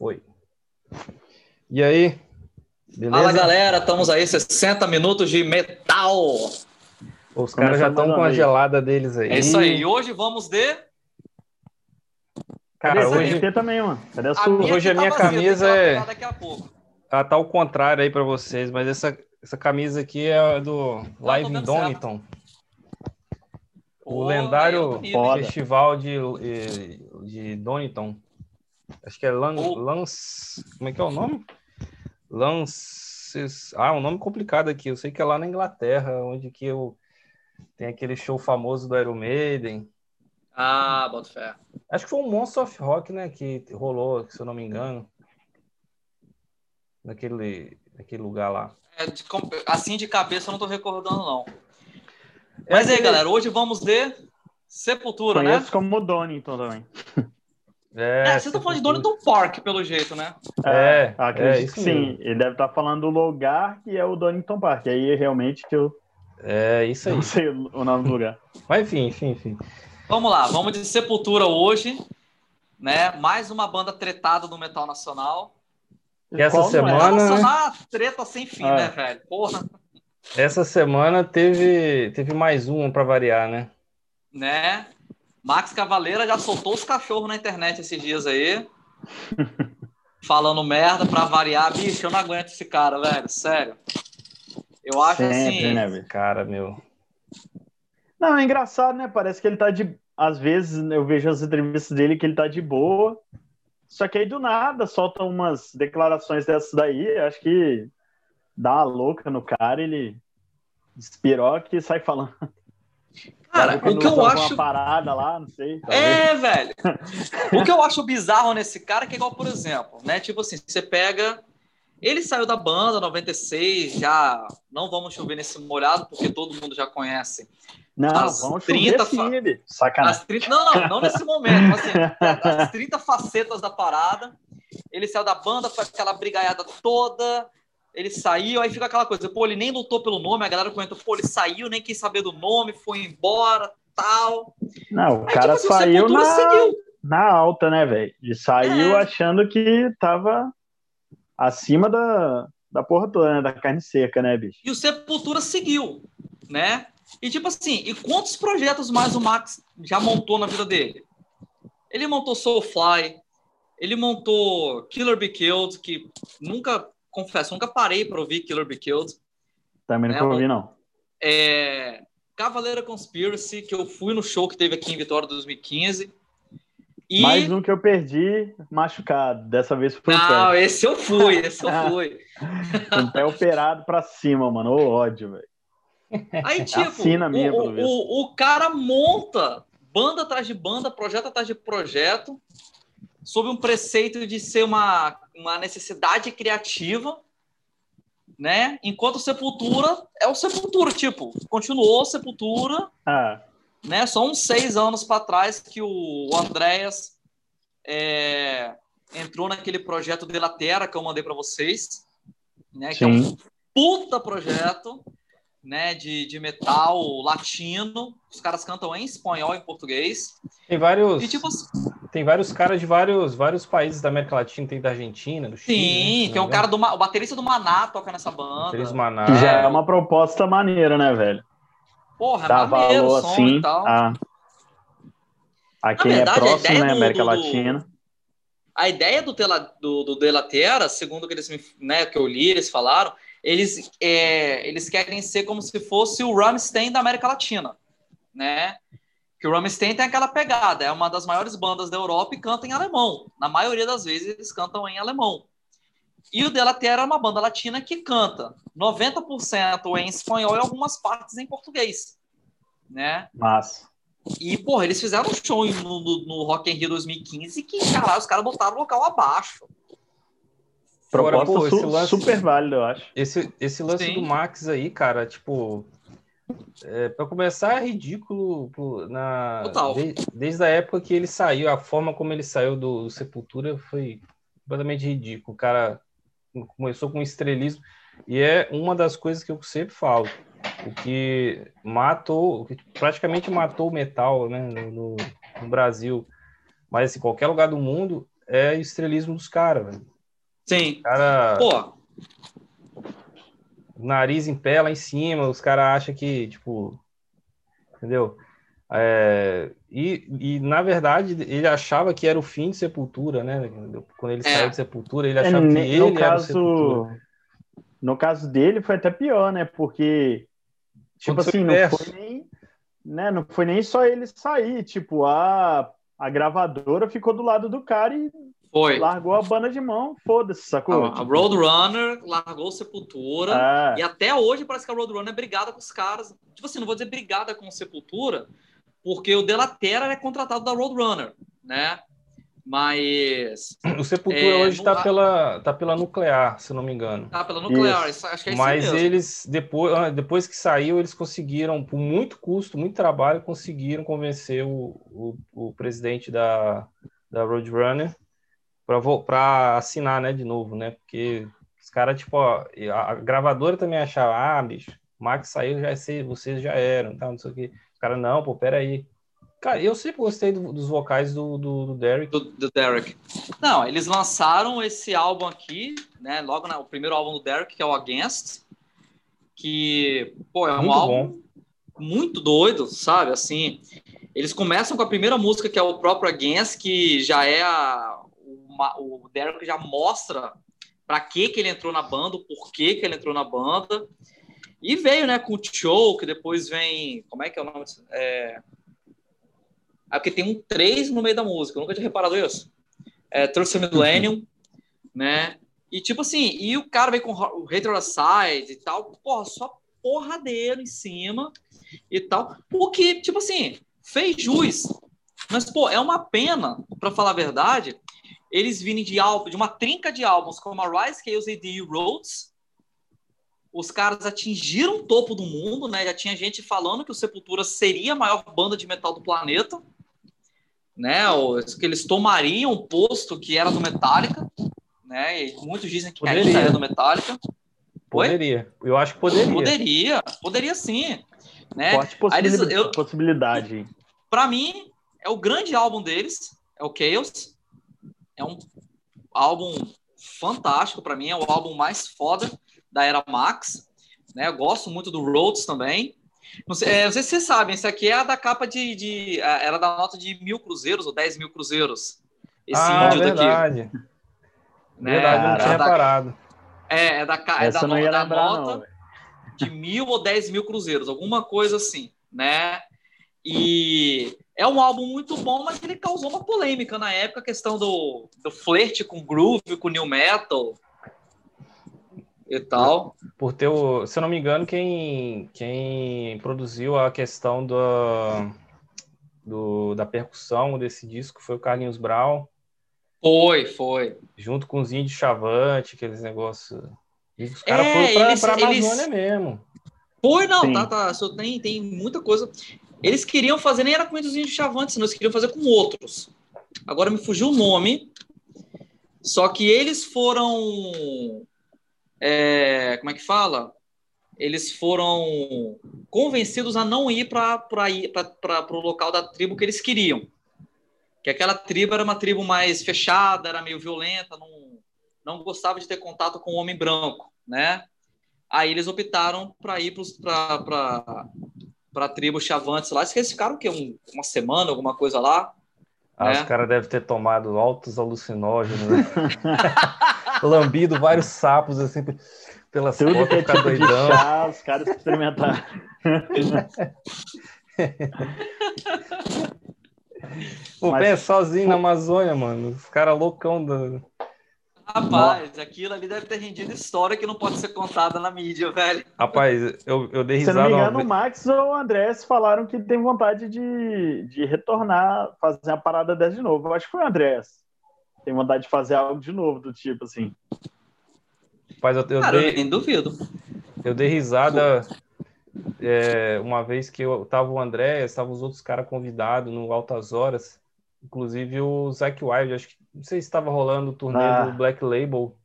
Foi. E aí? Beleza? Fala galera, estamos aí 60 minutos de metal. Os caras já estão com a gelada deles aí. É isso aí. E hoje vamos de. Cara, hoje tem também, mano. Cadê a sua? A hoje a minha camisa é. Daqui a pouco. Ela tá ao contrário aí para vocês, mas essa, essa camisa aqui é do Live in Donington. O lendário festival de, de Donington. Acho que é Lan, Lance. Como é que é o nome? Lances. Ah, um nome complicado aqui. Eu sei que é lá na Inglaterra, onde que eu tem aquele show famoso do Iron Maiden. Ah, bota fé. Acho que foi um Monster of Rock, né? Que rolou, se eu não me engano. Naquele, naquele lugar lá. É, de, assim de cabeça eu não tô recordando, não. É Mas aí, galera, hoje vamos ver Sepultura, Conheço né? como Donington também. É, é você tá falando de Donington Park, pelo jeito, né? É, é, é sim. Mesmo. Ele deve estar tá falando do lugar que é o Donington Park. Aí realmente que eu. É, isso aí. Não sei o nome do lugar. Mas enfim, enfim, enfim. Vamos lá, vamos de Sepultura hoje, né? Mais uma banda tretada do metal nacional. E essa Qual semana. Nacional, treta sem fim, ah. né, velho? Porra. Essa semana teve, teve mais um para variar, né? Né? Max Cavaleira já soltou os cachorros na internet esses dias aí. falando merda pra variar. Bicho, eu não aguento esse cara, velho. Sério. Eu acho Sempre, assim. Né, cara, meu. Não, é engraçado, né? Parece que ele tá de. Às vezes eu vejo as entrevistas dele que ele tá de boa. Só que aí do nada solta umas declarações dessas daí. Acho que dá uma louca no cara, ele espiroca e sai falando. Cara, o que eu acho. Parada lá, não sei. Talvez. É, velho. o que eu acho bizarro nesse cara é que é igual, por exemplo, né? Tipo assim, você pega. Ele saiu da banda 96, já não vamos chover nesse molhado, porque todo mundo já conhece. Não, as vamos 30 chover fa... Sacanagem. 30... Não, não, não nesse momento. Assim, as 30 facetas da parada. Ele saiu da banda, foi aquela brigaiada toda, ele saiu, aí fica aquela coisa, pô, ele nem lutou pelo nome, a galera comentou, pô, ele saiu, nem quis saber do nome, foi embora, tal. Não, o aí, cara tipo, assim, saiu na, seguiu. na alta, né, velho? Ele saiu é. achando que tava acima da, da porra toda, né, da carne seca, né, bicho? E o Sepultura seguiu, né? E tipo assim, e quantos projetos mais o Max já montou na vida dele? Ele montou Soulfly, ele montou Killer Be Killed, que nunca confesso, nunca parei para ouvir Killer Be Killed. Também nunca né? ouvi, não. É, Cavaleira Conspiracy, que eu fui no show que teve aqui em Vitória 2015. E... Mais um que eu perdi machucado. Dessa vez foi Não, esse eu fui, esse eu fui. Com pé operado pra cima, mano. Ô ódio, velho. Aí, tipo, Assina minha, o, o, o cara monta banda atrás de banda, projeto atrás de projeto, sob um preceito de ser uma, uma necessidade criativa, né? Enquanto Sepultura é o Sepultura, tipo, continuou Sepultura, ah. né? Só uns seis anos para trás que o Andréas é, entrou naquele projeto de Latera que eu mandei para vocês, né? Que é um puta projeto, né? De, de metal latino. Os caras cantam em espanhol e em português. Tem vários. E, tipo, tem vários caras de vários, vários países da América Latina, tem da Argentina, do Chile. Sim, né, tem um cara do o baterista do Maná toca nessa banda. Do Maná. Que já é uma proposta maneira, né, velho? Porra, Dá maneiro valor, assim, e tal. A, a quem é verdade, é próximo, né, do, América do, Latina. A ideia do, tela, do, do Delatera, segundo que eles me, né, que eu li, eles falaram, eles, é, eles querem ser como se fosse o Rammstein da América Latina, né? Que o Rammstein tem aquela pegada, é uma das maiores bandas da Europa e canta em alemão. Na maioria das vezes eles cantam em alemão. E o Della Terra é uma banda latina que canta 90% em espanhol e algumas partes em português, né? Mas E, porra, eles fizeram um show no, no, no Rock in Rio 2015 que, caralho, os caras botaram o local abaixo. Proposta Agora, pô, su lance, super válido, eu acho. Esse, esse lance Sim. do Max aí, cara, tipo, é, para começar, é ridículo na, de, desde a época que ele saiu, a forma como ele saiu do, do, Sepultura foi completamente ridículo. O cara começou com estrelismo e é uma das coisas que eu sempre falo. O que matou, o que praticamente matou o metal né, no, no Brasil, mas em assim, qualquer lugar do mundo, é estrelismo dos caras. Sim. Cara, Pô, nariz em pé lá em cima, os caras acham que, tipo, entendeu? É, e, e, na verdade, ele achava que era o fim de Sepultura, né? Quando ele É. saiu de Sepultura, ele É, achava que ne- ele no era o caso, Sepultura. no caso dele foi até pior, né? Porque tipo Aconteceu assim, não foi nem, né, não foi nem só ele sair, tipo, a a gravadora ficou do lado do cara e foi. largou a banda de mão, foda-se, sacou? A, a Tipo, Roadrunner largou o Sepultura. ah, E até hoje parece que a Roadrunner é brigada com os caras. Tipo assim, não vou dizer brigada com o Sepultura, porque o Delatera é contratado da Roadrunner, né? Mas. O Sepultura É, hoje não tá há- pela, tá pela Nuclear, se eu não me engano. Ah, pela nuclear, Isso. isso- acho que é isso Mas mesmo. eles, depois, ah, depois que saiu, eles conseguiram, por muito custo, muito trabalho, conseguiram convencer o, o, o presidente da, da Roadrunner para assinar, né, de novo, né? Porque os caras, tipo, ó, a, gravadora também achava, ah, bicho, o Max saiu, já sei, vocês já eram, tal, não sei o quê. Os caras, não, pô, peraí. Cara, eu sempre gostei do- dos vocais do, do, do Derek. do, do Derek. Não, eles lançaram esse álbum aqui, né? Logo na, o primeiro álbum do Derek, que é o Against, que, pô, é um Muito álbum muito doido, sabe? Assim, eles começam com a primeira música, que é o próprio Against, que já é a, uma- o Derek já mostra para que que ele entrou na banda, o porquê que ele entrou na banda. E veio, né, com o show, que depois vem. Como é que é o nome? disso? É, é porque tem um 3 no meio da música, eu nunca tinha reparado isso. É Trust Millennium, né? E tipo assim, e o cara vem com o Hater Aside e tal, porra, só porradeiro em cima e tal. Porque, tipo assim, fez jus. Mas, pô, é uma pena, pra falar a verdade, eles virem de álbum, de uma trinca de álbuns como a Rise, Chaos AD e Rhodes. Os caras atingiram o topo do mundo, né? Já tinha gente falando que o Sepultura seria a maior banda de metal do planeta né? Que eles tomariam o posto que era do Metallica, né? E muitos dizem que Poderia. ainda é do Metallica. Oi? Poderia. Eu acho que poderia. Poderia, poderia sim, né? forte Aí eles- possibilidade. eu- possibilidade. Para mim é o grande álbum deles, é o Chaos. É um álbum fantástico para mim, é o álbum mais foda da era Max, né? Eu gosto muito do Rhodes também. Não sei, é, não sei se vocês sabem, esse aqui é a da capa de, de era da nota de mil cruzeiros ou dez mil cruzeiros. Esse ah, índio daqui. verdade. né? Verdade, eu não tinha É da- reparado. É, é da, é Essa da, eu não no- ia da lembrar, nota não. de mil ou dez mil cruzeiros, alguma coisa assim, né? E é um álbum muito bom, mas ele causou uma polêmica na época, a questão do, do flerte com groove, com new metal e tal. Por ter o, se eu não me engano, quem, quem produziu a questão do, do, da percussão desse disco foi o Carlinhos Brown, Foi, foi. junto com os índios Chavante, aqueles negócios. E Os caras É, foram pra, eles- pra eles- Amazônia mesmo. Foi, não, Sim. tá, tá. Só tem, tem muita coisa. Eles queriam fazer, nem era com os índios chavantes, senão eles queriam fazer com outros. Agora me fugiu o nome. Só que eles foram. é, como é que fala? Eles foram convencidos a não ir para o local da tribo que eles queriam. Que aquela tribo era uma tribo mais fechada, era meio violenta, não, não gostava de ter contato com o homem branco, né? Aí eles optaram para ir para a tribo Chavantes lá. Diz que eles ficaram o quê? Um- uma semana, alguma coisa lá. Ah, É. Os caras devem ter tomado altos alucinógenos, né? Lambido vários sapos assim pelas Tudo que é tipo de doidão. chá, os caras experimentaram. Pô, Mas- pensa sozinho na Amazônia, mano. Os caras loucão da. Rapaz, aquilo ali deve ter rendido história que não pode ser contada na mídia, velho. Rapaz, eu, eu dei Se eu não risada. me uma engano, o Max ou o Andrés falaram que tem vontade de, de retornar, fazer a parada dessa de novo. Eu acho que foi o Andrés. Tem vontade de fazer algo de novo, do tipo assim. Rapaz, eu, eu Cara, eu dei, nem duvido. eu dei risada é, uma vez que eu tava o André, estavam os outros caras convidados no Altas Horas, inclusive o Zac Wild, acho que não sei se estava rolando o turnê Ah. do Black Label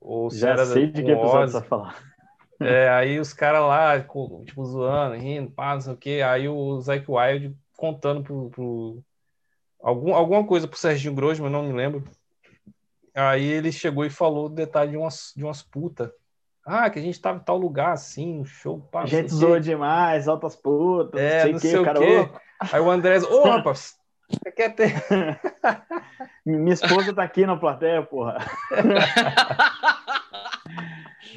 ou se Já era sei de que episódio você vai falar. É, aí os caras lá, tipo, zoando, rindo, pá, não sei o quê. Aí o Zac Wild contando pro, pro, algum, alguma coisa pro Serginho Grosman, não me lembro. Aí ele chegou e falou o detalhe de umas, de umas putas. Ah, que a gente tava em tal lugar, assim, um show. Pá, a gente zoou demais, altas putas, é, não sei, o cara. Quê. Aí o Andrés, ô, rapaz, você quer ter... Minha esposa tá aqui na plateia, porra.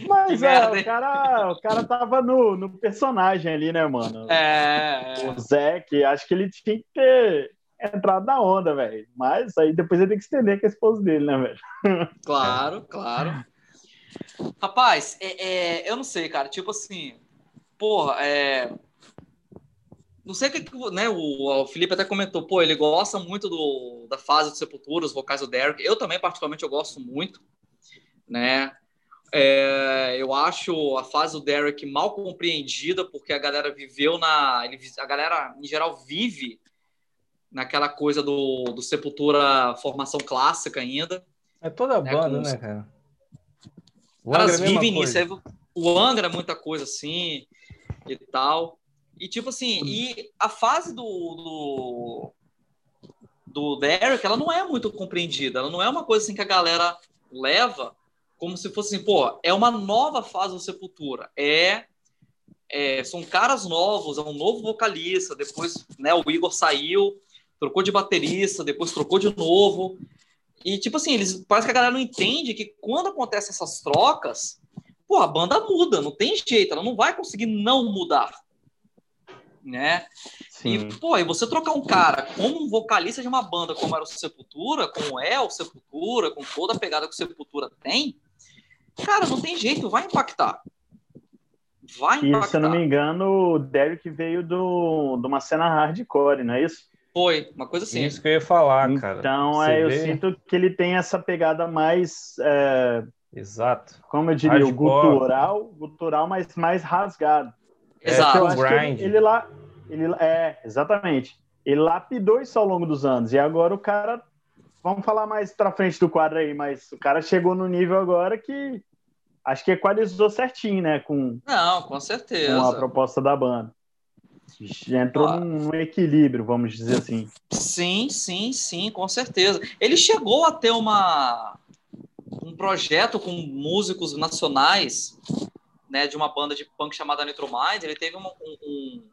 Mas é, o cara, o cara tava no, no personagem ali, né, mano? É. O Zé, que acho que ele tinha que ter entrado na onda, velho. Mas aí depois ele tem que estender com a esposa dele, né, velho? Claro, claro. Rapaz, é, é, eu não sei, cara. Tipo assim, porra, é. Não sei o que, né? O, o, Felipe até comentou, pô, ele gosta muito do, da fase do Sepultura, os vocais do Derek. Eu também, particularmente, eu gosto muito, né? É, eu acho a fase do Derek mal compreendida, porque a galera viveu na. Ele, a galera, em geral, vive naquela coisa do, do Sepultura formação clássica ainda. É toda a né, banda, né, cara? Os caras é vivem nisso. O Angra é muita coisa assim e tal. E tipo assim, hum. e a fase do, do, do Derek, ela não é muito compreendida. Ela não é uma coisa assim que a galera leva como se fosse assim, pô, é uma nova fase do Sepultura. É, é, são caras novos, é um novo vocalista. Depois, né, o Igor saiu, trocou de baterista, depois trocou de novo. E tipo assim, eles parece que a galera não entende que quando acontecem essas trocas, pô, a banda muda, não tem jeito, ela não vai conseguir não mudar. Né? Sim. E, pô, e você trocar um cara como um vocalista de uma banda como era o Sepultura, como é o Sepultura, com toda a pegada que o Sepultura tem, Cara, não tem jeito, vai impactar. Vai impactar. E, se eu não me engano, o Derek veio do, de uma cena hardcore, não é isso? Foi, uma coisa assim. Isso que eu ia falar, cara. Então, é, eu sinto que ele tem essa pegada mais. É, Exato. Como eu diria, hardcore. gutural, gutural, mas mais rasgado. É, Exato. É, grind. Ele, ele, lá. Ele, é, exatamente. Ele lapidou isso ao longo dos anos. E agora o cara vamos falar mais para frente do quadro aí, mas o cara chegou no nível agora que acho que equalizou certinho, né? Com, Não, com certeza. Com a proposta da banda. Já entrou ah. num, equilíbrio, vamos dizer assim. Sim, sim, sim, com certeza. Ele chegou a ter uma, um projeto com músicos nacionais, né, de uma banda de punk chamada Nitro Mind. Ele teve um, um,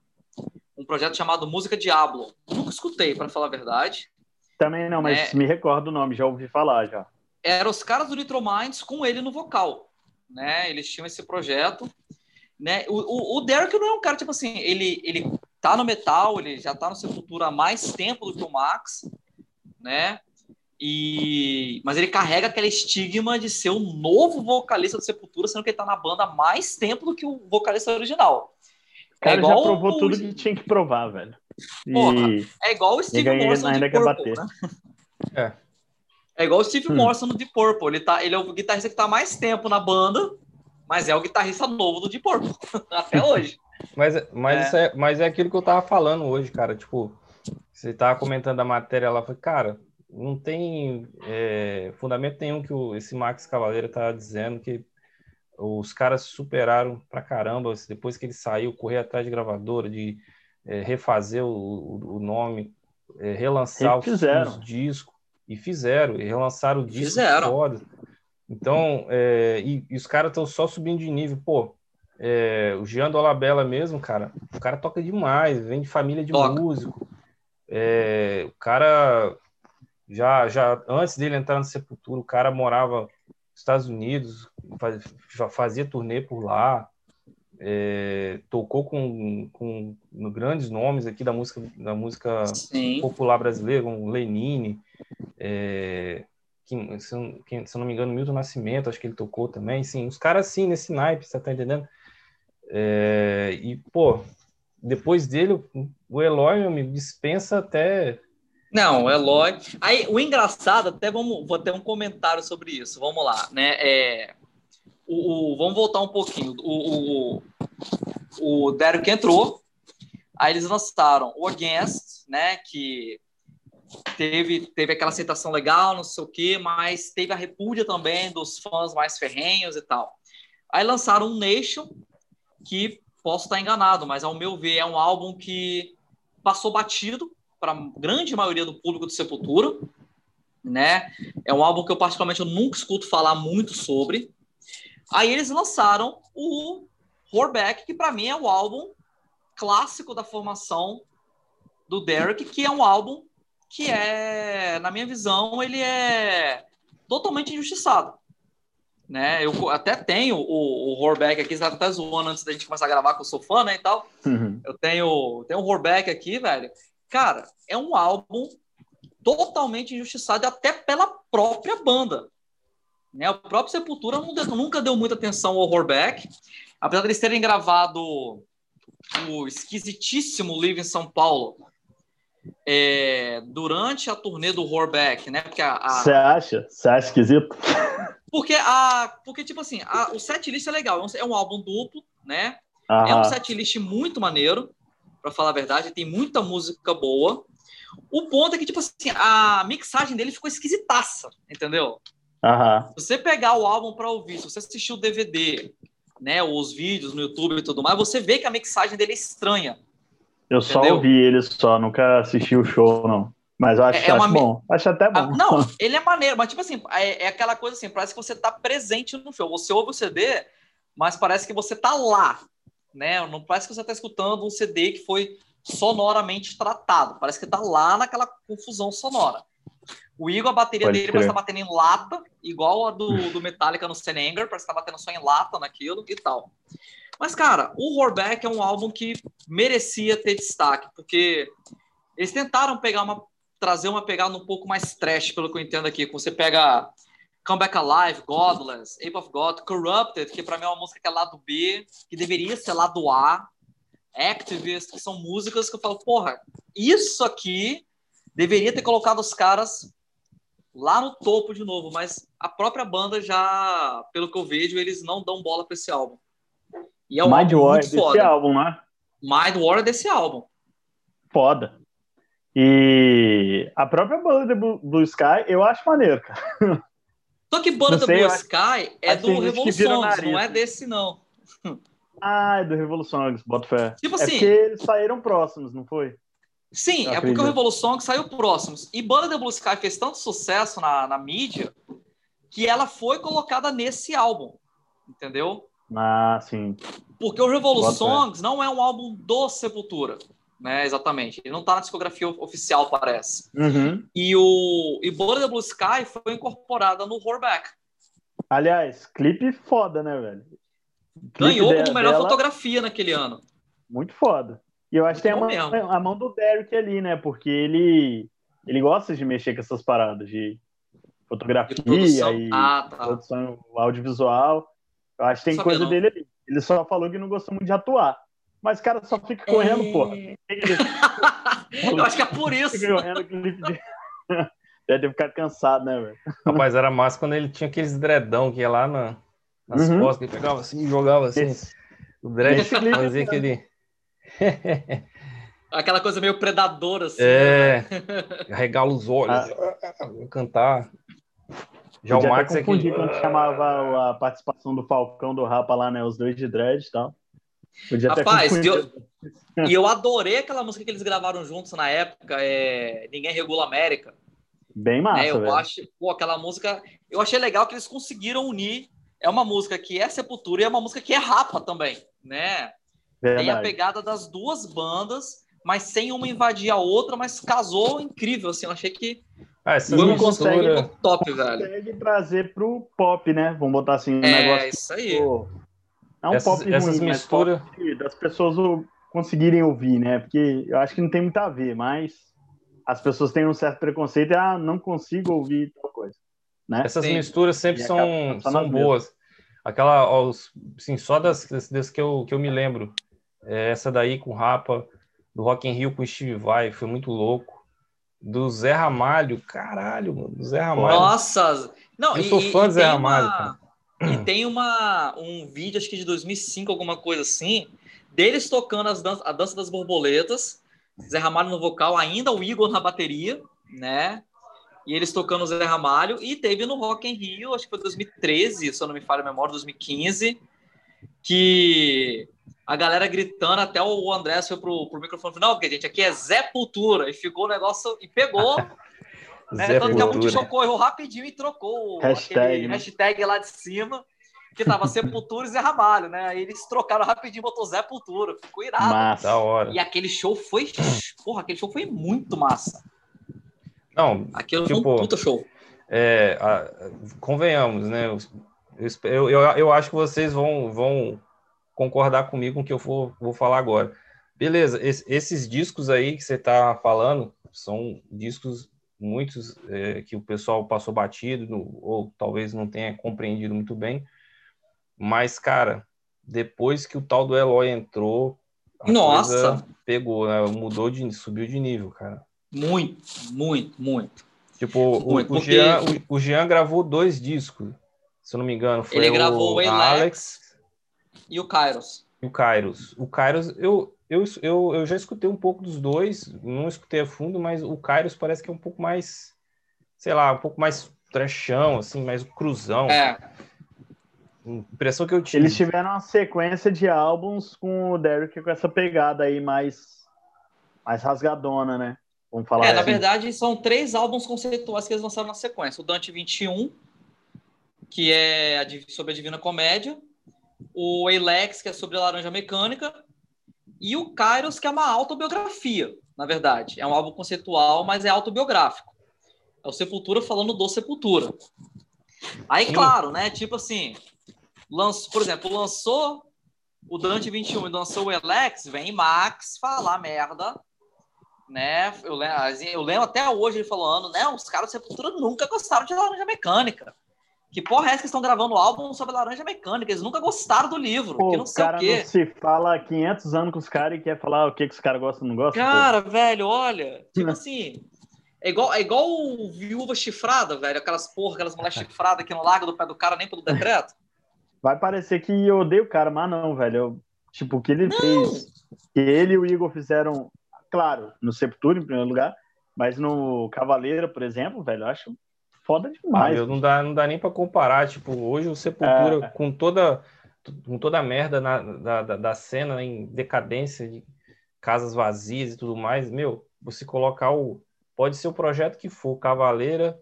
um projeto chamado Música Diablo. Nunca escutei, para falar a verdade. Também não, mas é, me recordo o nome, já ouvi falar já. Eram os caras do Nitro Minds com ele no vocal, né? Eles tinham esse projeto, né? O, o, o Derek não é um cara, tipo assim, ele, ele tá no metal, ele já tá no Sepultura há mais tempo do que o Max, né? E... Mas ele carrega aquele estigma de ser o novo vocalista do Sepultura, sendo que ele tá na banda há mais tempo do que o vocalista original. O cara é já provou o... tudo que tinha que provar, velho. Porra, é igual o Steve Morrison ainda de Purple, né? É. É igual o Steve hum. Morrison no Deep Purple. Ele, tá, ele é o guitarrista que tá mais tempo na banda, mas é o guitarrista novo do Deep Purple, até hoje. mas, mas, é. é. mas é aquilo que eu tava falando hoje, cara. Tipo, você tava comentando a matéria lá, foi, cara, não tem é, fundamento nenhum que o, esse Max Cavaleiro tá dizendo que os caras superaram pra caramba depois que ele saiu, correr atrás de gravadora, de é, refazer o, o nome, é, relançar os, os, discos, e fizeram, e relançaram o disco fizeram. foda. Então, é, e, e, os caras estão só subindo de nível. Pô, é, o Jean Dolabella mesmo, cara, o cara toca demais, vem de família de toca. músico. É, o cara, já, já antes dele entrar no Sepultura, o cara morava nos Estados Unidos, faz, fazia turnê por lá é, tocou com, com grandes nomes aqui da música da música popular brasileira, como Lenine, é, que, se, que, se eu não me engano, Milton Nascimento, acho que ele tocou também. Sim, os caras assim, nesse naipe, você tá entendendo? É, e, pô, depois dele, o Eloy, amigo, dispensa até. Não, o Eloy. Aí, o engraçado, até vamos, vou ter um comentário sobre isso. Vamos lá, né? É, o, o, vamos voltar um pouquinho. O, o, o Derek entrou, aí eles lançaram o Against, né? Que teve, teve aquela aceitação legal, não sei o quê, mas teve a repúdia também dos fãs mais ferrenhos e tal. Aí lançaram um Nation, que posso estar enganado, mas ao meu ver é um álbum que passou batido para a grande maioria do público do Sepultura, né? É um álbum que eu particularmente eu nunca escuto falar muito sobre. Aí eles lançaram o Horback, que para mim é o álbum clássico da formação do Derek, que é um álbum que é, na minha visão, ele é totalmente injustiçado. Né? Eu até tenho o, o Horback aqui, você tá até zoando antes da gente começar a gravar, que eu sou fã, né, e tal. Uhum. Eu tenho, tenho o Horback aqui, velho. Cara, é um álbum totalmente injustiçado até pela própria banda. Né? O próprio Sepultura nunca deu muita atenção ao Horback, apesar de eles terem gravado o esquisitíssimo Live em São Paulo é, durante a turnê do Horback, né? Porque Você acha? Você acha esquisito? Porque, a, porque tipo assim, a, o setlist é legal, é um, é um álbum duplo, né? Aham. É um setlist muito maneiro, para falar a verdade, tem muita música boa. O ponto é que, tipo assim, a mixagem dele ficou esquisitaça, entendeu? Aham. Se você pegar o álbum para ouvir, se você assistir o DVD, né, os vídeos no YouTube e tudo mais, você vê que a mixagem dele é estranha. Eu entendeu? só ouvi ele só, nunca assisti o show, não. Mas eu acho, é, é acho bom. Acho até bom. Ah, não, ele é maneiro, mas tipo assim, é, é, aquela coisa assim, parece que você tá presente no show. Você ouve o CD, mas parece que você tá lá, né? Não parece que você tá escutando um CD que foi sonoramente tratado. Parece que tá lá naquela confusão sonora. O Igor, a bateria Pode dele parece estar tá batendo em lata, igual a do, do Metallica no Senenger, parece estar tá batendo só em lata naquilo e tal. Mas, cara, o Horback é um álbum que merecia ter destaque, porque eles tentaram pegar uma trazer uma pegada um pouco mais trash, pelo que eu entendo aqui. Você pega Come Back Alive, Godless, Ape of God, Corrupted, que para mim é uma música que é lado B, que deveria ser lado A, Activist, que são músicas que eu falo, porra, isso aqui deveria ter colocado os caras lá no topo de novo, mas a própria banda já, pelo que eu vejo, eles não dão bola para esse álbum. E é um Mind álbum War desse álbum, né? Mind War é desse álbum. Foda. E a própria banda do Blue Sky, eu acho maneiro, cara. Só que banda do Blue Sky é do Revoluções, não é desse, não. Ah, é do Revoluções, bota fé. Tipo é assim. É porque eles saíram próximos, não foi? Sim, eu é acredito. porque o Revoluções saiu próximos. E Banda do Blue Sky fez tanto sucesso na, na mídia que ela foi colocada nesse álbum. Entendeu? Ah, sim. Porque o Revoluções não é um álbum do Sepultura né? Exatamente. Ele não está na discografia oficial, parece. Uhum. E o e Border Blue Sky foi incorporada no Horback. Aliás, clipe foda, né, velho? Ganhou como melhor dela... fotografia naquele ano. Muito foda. E eu acho que tem a mão, a mão, do Derek ali, né? Porque ele, ele gosta de mexer com essas paradas de fotografia de produção. e ah, tá. produção audiovisual. Eu acho que tem coisa não. dele ali. Ele só falou que não gostou muito de atuar mas o cara só fica correndo, é... porra. Eu acho que é por isso. Fica correndo, Deve ter ficado cansado, né, velho? Rapaz, era massa quando ele tinha aqueles dredão que ia lá na, nas uhum. costas, que pegava assim, jogava assim. Esse, o dread fazia aquele. Aquela coisa meio predadora, assim. É, né? regala os olhos, ah. cantar. Já o Max é que... quando chamava a participação do Falcão do Rapa lá, né? Os dois de dread e tal. Podia Rapaz, eu, e eu adorei aquela música que eles gravaram juntos na época, é Ninguém Regula América. Bem massa, é, eu velho. acho, pô, aquela música, eu achei legal que eles conseguiram unir. É uma música que é Sepultura e é uma música que é rapa também, né? Verdade. Tem a pegada das duas bandas, mas sem uma invadir a outra, mas casou incrível, assim, eu achei que ah, essa um consegue top, velho. Consegue trazer pro pop, né? Vamos botar assim, um é, negócio. É, isso aí. Tipo, é um essas, pop essas ruim, mistura... pop das pessoas conseguirem ouvir, né? Porque eu acho que não tem muito a ver, mas as pessoas têm um certo preconceito e ah, não consigo ouvir tal coisa. Né? Essas Sim. misturas sempre são, são boas. Aquela, assim, só das, das que, eu, que eu me lembro. É essa daí com o Rapa, do Rock in Rio com o Steve Vai, foi muito louco. Do Zé Ramalho, caralho, mano, do Zé Ramalho. Nossa! Não, eu e, sou fã do Zé Ramalho, uma... cara. E tem uma, um vídeo, acho que de 2005, alguma coisa assim, deles tocando as dan a dança das borboletas, Zé Ramalho no vocal, ainda o Igor na bateria, né? E eles tocando o Zé Ramalho. E teve no Rock in Rio, acho que foi 2013, se eu não me falha a memória, 2015, que a galera gritando, até o André foi pro, pro microfone, não, porque gente, aqui é Zé Cultura, e ficou o negócio, e pegou, né, tanto que a multidão correu rapidinho e trocou hashtag, aquele né? hashtag lá de cima, que tava Sepultura e Zé Ramalho, né, aí eles trocaram rapidinho, botou Zé Cultura, ficou irado. Massa, da hora. E aquele show foi, porra, aquele show foi muito massa. Não, aquele tipo, foi um puta show. É, a, convenhamos, né, eu, eu, eu acho que vocês vão, vão concordar comigo com o que eu vou, vou falar agora. Beleza, es, esses discos aí que você está falando são discos muitos é, que o pessoal passou batido no, ou talvez não tenha compreendido muito bem. Mas, cara, depois que o tal do Eloy entrou, Nossa! pegou, né? mudou de subiu de nível, cara. Muito, muito, muito. Tipo, muito, o, o, Jean, o, o Jean gravou dois discos, se eu não me engano. Foi ele gravou o Alex, Alex e o Kairos. E o Kairos. O Kairos, eu, eu, eu, eu já escutei um pouco dos dois, não escutei a fundo, mas o Kairos parece que é um pouco mais, sei lá, um pouco mais trechão, assim, mais cruzão. É. Impressão que eu tive. Eles tiveram uma sequência de álbuns com o Derek com essa pegada aí mais, mais rasgadona, né? Vamos falar. É, assim. na verdade, são três álbuns conceituais que eles lançaram na sequência. O Dante 21, que é sobre a Divina Comédia o Alex, que é sobre a laranja mecânica, e o Kairos, que é uma autobiografia, na verdade. É um álbum conceitual, mas é autobiográfico. É o Sepultura falando do Sepultura. Aí, Sim. claro, né? Tipo assim, lançou, por exemplo, lançou o Dante 21 e lançou o Alex, vem Max falar merda, né? Eu lembro, assim, eu lembro até hoje ele falando, né? Os caras do Sepultura nunca gostaram de laranja mecânica. Que porra é essa que estão gravando álbum sobre laranja mecânica? Eles nunca gostaram do livro, Pô, que não sei o quê. Não se fala 500 anos com os caras e quer falar o que, que os caras gostam ou não gostam. Cara, pô. velho, olha, tipo assim, é igual, é igual viúva chifrada, velho, aquelas porra, aquelas mulheres chifradas que não larga do pé do cara nem pelo decreto. Vai parecer que eu odeio o cara, mas não, velho. Eu, tipo, o que ele não. fez, que ele e o Igor fizeram, claro, no Sepultura em primeiro lugar, mas no Cavaleiro, por exemplo, velho, eu acho foda demais. Ah, não, dá, não dá nem para comparar. Tipo, hoje o Sepultura, é. com toda com toda a merda na, da, da, cena em decadência de casas vazias e tudo mais, meu, você colocar o. Pode ser o projeto que for, Cavaleira,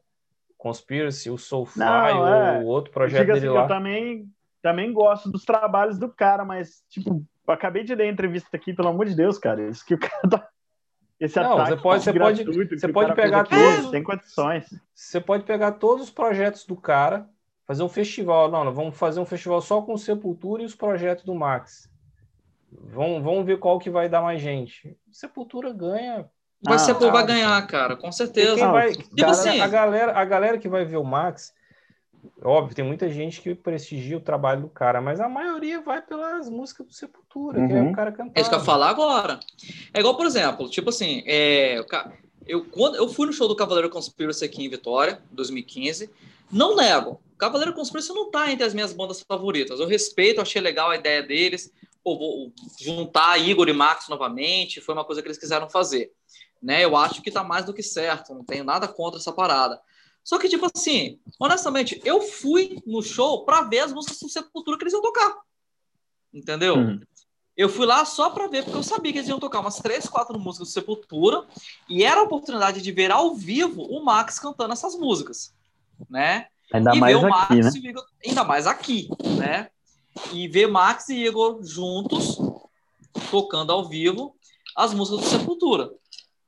Conspiracy, o Soulfly, não, é. ou outro projeto dele assim, lá. Eu também, também gosto dos trabalhos do cara, mas, tipo, eu acabei de ler a entrevista aqui, pelo amor de Deus, cara. Isso que o cara tá esse não, ataque você pode, você pode, você pode pegar todos, tem condições. Você pode pegar todos os projetos do cara, fazer um festival. Não, não vamos fazer um festival só com Sepultura e os projetos do Max. Vamos, vamos ver qual que vai dar mais gente. Sepultura ganha. Vai, ah, ser, vai ganhar, cara, com certeza. Vai, tipo cara, assim, a, galera, a galera que vai ver o Max Óbvio, tem muita gente que prestigia o trabalho do cara, mas a maioria vai pelas músicas do Sepultura, uhum. que é o uhum. cara cantando. É isso que eu ia falar agora. É igual, por exemplo, tipo assim, é, eu, quando, eu fui no show do Cavaleiro Conspiracy aqui em Vitória, 2015. Não nego, Cavaleiro Conspiracy não tá entre as minhas bandas favoritas. Eu respeito, achei legal a ideia deles. Pô, vou juntar Igor e Max novamente, foi uma coisa que eles quiseram fazer. Né? Eu acho que tá mais do que certo, não tenho nada contra essa parada. Só que, tipo assim, honestamente, eu fui no show para ver as músicas do Sepultura que eles iam tocar. Entendeu? Uhum. Eu fui lá só para ver, porque eu sabia que eles iam tocar umas três, quatro músicas do Sepultura, e era a oportunidade de ver ao vivo o Max cantando essas músicas, né? Ainda e mais ver o Max aqui, né? Igor, ainda mais aqui, né? E ver Max e Igor juntos tocando ao vivo as músicas do Sepultura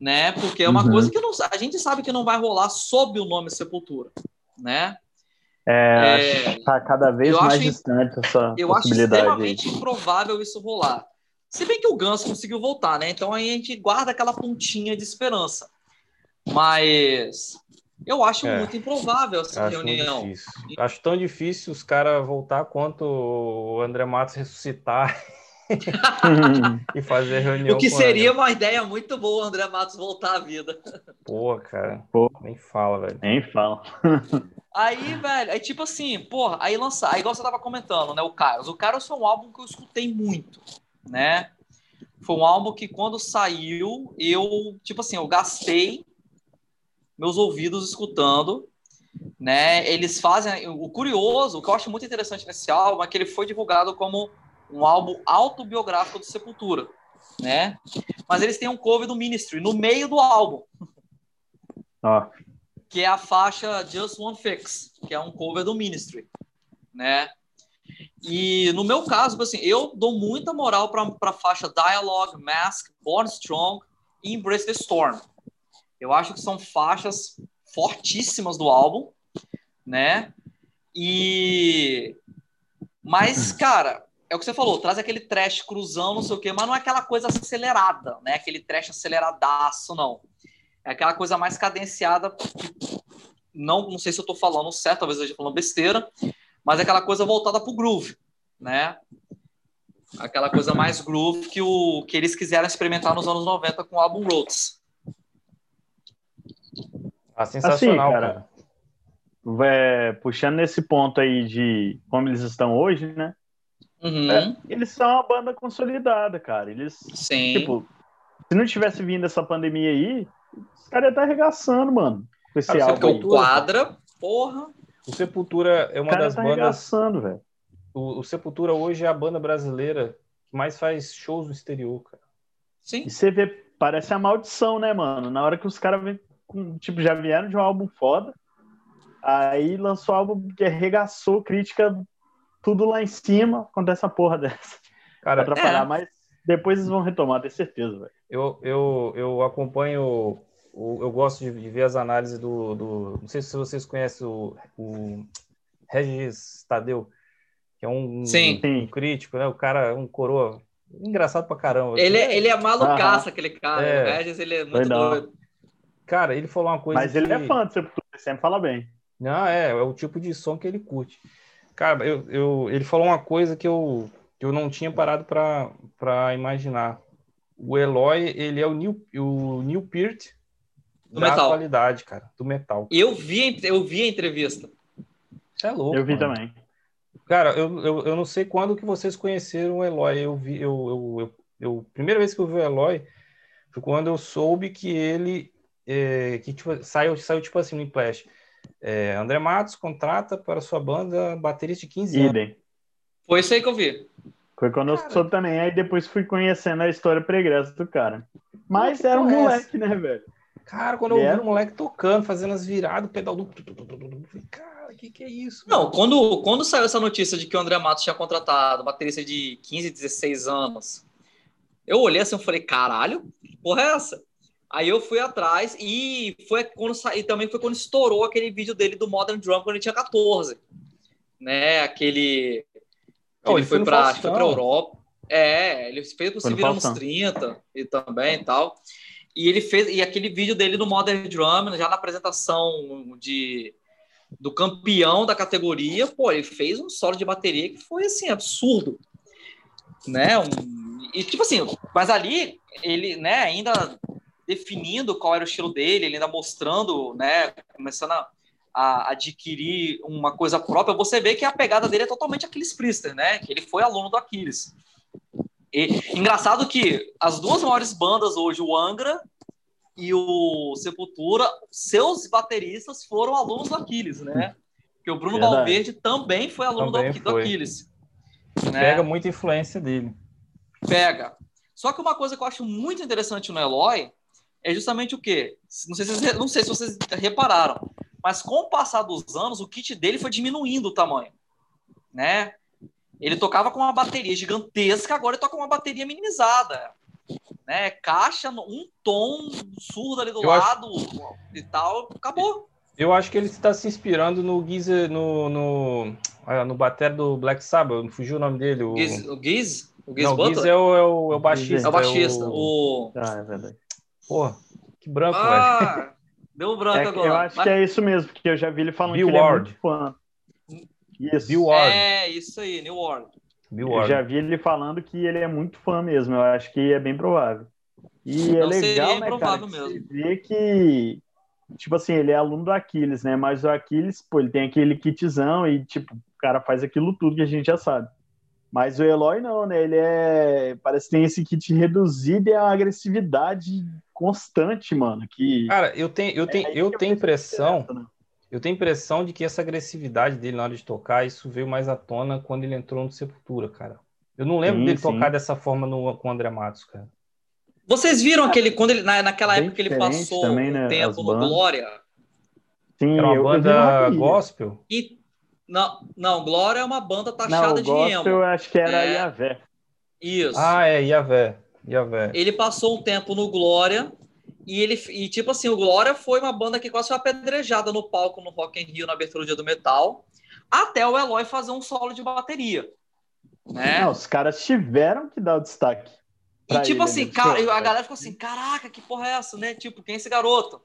né? Porque é uma uhum. coisa que não, a gente sabe que não vai rolar sob o nome Sepultura, né? É, é tá cada vez mais acho, distante essa eu possibilidade. Eu acho extremamente improvável isso rolar. Se bem que o Ganso conseguiu voltar, né? Então aí a gente guarda aquela pontinha de esperança. Mas eu acho é, muito improvável essa reunião. Acho tão difícil os caras voltar quanto o André Matos ressuscitar e fazer reunião. O que seria uma ideia muito boa, André Matos voltar à vida. Pô, cara. Pô. Nem fala, velho. Nem fala. aí, velho, aí tipo assim, porra, aí lançar, aí igual você tava comentando, né, o Carlos. O Carlos foi um álbum que eu escutei muito, né? Foi um álbum que quando saiu, eu, tipo assim, eu gastei meus ouvidos escutando, né? Eles fazem, o curioso, o que eu acho muito interessante nesse álbum é que ele foi divulgado como um álbum autobiográfico do Sepultura, né? Mas eles têm um cover do Ministry no meio do álbum. Ó. Que é a faixa Just One Fix, que é um cover do Ministry, né? E no meu caso, assim, eu dou muita moral para a faixa Dialogue, Mask, Born Strong e Embrace the Storm. Eu acho que são faixas fortíssimas do álbum, né? E mas, cara, é o que você falou, traz aquele trash cruzão, não sei o quê, mas não é aquela coisa acelerada, né? Aquele trash aceleradaço, não. É aquela coisa mais cadenciada. Não, não sei se eu tô falando certo, talvez eu esteja falando besteira, mas é aquela coisa voltada pro groove, né? Aquela coisa mais groove que, o, que eles quiseram experimentar nos anos 90 com o álbum Roots. Ah, sensacional, assim, cara. cara. É, puxando nesse ponto aí de como eles estão hoje, né? Uhum. É, eles são uma banda consolidada, cara. Eles, Sim. tipo, se não tivesse vindo essa pandemia aí, os caras iam estar arregaçando, mano. Com esse cara, álbum. O quadra, porra. O Sepultura é uma das tá bandas. velho. O, o, Sepultura hoje é a banda brasileira que mais faz shows no exterior, cara. Sim. E você vê, parece a maldição, né, mano? Na hora que os caras vêm, tipo, já vieram de um álbum foda, aí lançou um álbum que arregaçou crítica tudo lá em cima, acontece essa porra dessa. Cara, atrapalhar, é. mas depois eles vão retomar, tenho certeza, velho. Eu, eu, eu acompanho eu gosto de, ver as análises do, do, Não sei se vocês conhecem o, o Regis Tadeu, que é um, Sim. um crítico, né? O cara é um coroa. Engraçado pra caramba. Ele, é, ele é malucaço, aquele cara. É. O Regis, ele é muito doido. Cara, ele falou uma coisa. Mas ele é fã de Sepultura, sempre fala bem. Não, é, é o tipo de som que ele curte. Cara, eu, eu, ele falou uma coisa que eu, que eu não tinha parado para imaginar. O Eloy, ele é o Neil, o Neil Peart do da metal. atualidade, cara, do metal. Eu vi, eu vi a entrevista. Você é louco. Eu vi mano. também. Cara, eu, eu, eu não sei quando que vocês conheceram o Eloy. Eu vi, eu, eu, eu, eu primeira vez que eu vi o Eloy foi quando eu soube que ele é, que tipo, saiu, saiu tipo assim no Implash. É, André Matos contrata para sua banda baterista de 15 anos. Foi isso aí que eu vi. Foi quando cara, eu soube também. Aí depois fui conhecendo a história pregressa do cara. Mas era um moleque, né, velho? Cara, quando eu vi o moleque tocando, fazendo as viradas, o pedal do. Falei, cara, o que, que é isso? Não, quando, quando saiu essa notícia de que o André Matos tinha contratado baterista de 15, 16 anos, eu olhei assim e falei, caralho, que porra é essa? Aí eu fui atrás e foi quando e também foi quando estourou aquele vídeo dele do Modern Drum quando ele tinha 14. Né? Aquele. Oh, ele, foi para foi pra Europa. É, ele fez com Se Vira nos 30 e também e tal. E ele fez, e aquele vídeo dele no Modern Drum, já na apresentação de do campeão da categoria, pô, ele fez um solo de bateria que foi assim absurdo, né? Um, e tipo assim, mas ali ele, né, ainda definindo qual era o estilo dele, ele ainda mostrando, né, começando a, a adquirir uma coisa própria, você vê que a pegada dele é totalmente Aquiles Priester, né? Que ele foi aluno do Aquiles. E, engraçado que as duas maiores bandas hoje, o Angra e o Sepultura, seus bateristas foram alunos do Aquiles, né? Porque o Bruno Verdade. Valverde também foi aluno também do, foi. do Aquiles. Né? Pega muita influência dele. Pega. Só que uma coisa que eu acho muito interessante no Eloy é justamente o quê? Não sei, se, não sei se vocês repararam, mas com o passar dos anos, o kit dele foi diminuindo o tamanho, né? Ele tocava com uma bateria gigantesca, agora ele toca com uma bateria minimizada. Né? Caixa, um tom surdo ali do eu lado acho... e tal, acabou. Eu acho que ele está se inspirando no Giz, no, no, ah, no bater do Black Sabbath, fugiu o nome dele. O Giz? O Giz, o Giz, Não, o Giz é, o, é, o, é o baixista. É o baixista. É o... Ah, é verdade. Porra, que branco, ah, velho. Deu um branco é, agora. Eu acho Mas... que é isso mesmo, porque eu já vi ele falando Bill que ele Ward. é muito fã. Isso. Bill Ward. É, isso aí, New Ward. Bill Ward. Eu já vi ele falando que ele é muito fã mesmo. Eu acho que é bem provável. E é Não é legal, né, cara? Você vê que, tipo assim, ele é aluno do Aquiles, né? Mas o Aquiles, pô, ele tem aquele kitzão e, tipo, o cara faz aquilo tudo que a gente já sabe. Mas o Eloy não, né? Ele é. Parece que tem esse kit reduzido e a agressividade constante, mano. Que... Cara, eu tenho, eu tenho, é eu tenho impressão. Né? Eu tenho impressão de que essa agressividade dele na hora de tocar, isso veio mais à tona quando ele entrou no Sepultura, cara. Eu não lembro sim, dele sim. tocar dessa forma no, com o André Matos, cara. Vocês viram aquele quando ele na, naquela Bem época que ele passou também, né, tempo no Glória? Sim, Era uma eu, banda eu gospel. E não, não, Glória é uma banda taxada não, de gospel, emo. Eu acho que era é... Iavé. Isso. Ah, é Iavé. Ele passou um tempo no Glória e ele e tipo assim, o Glória foi uma banda que quase foi apedrejada no palco no Rock in Rio na abertura do Dia do Metal, até o Eloy fazer um solo de bateria. Né? Não, os caras tiveram que dar o destaque. E tipo assim, cara, a galera ficou assim, caraca, que porra é essa, né? Tipo, quem é esse garoto?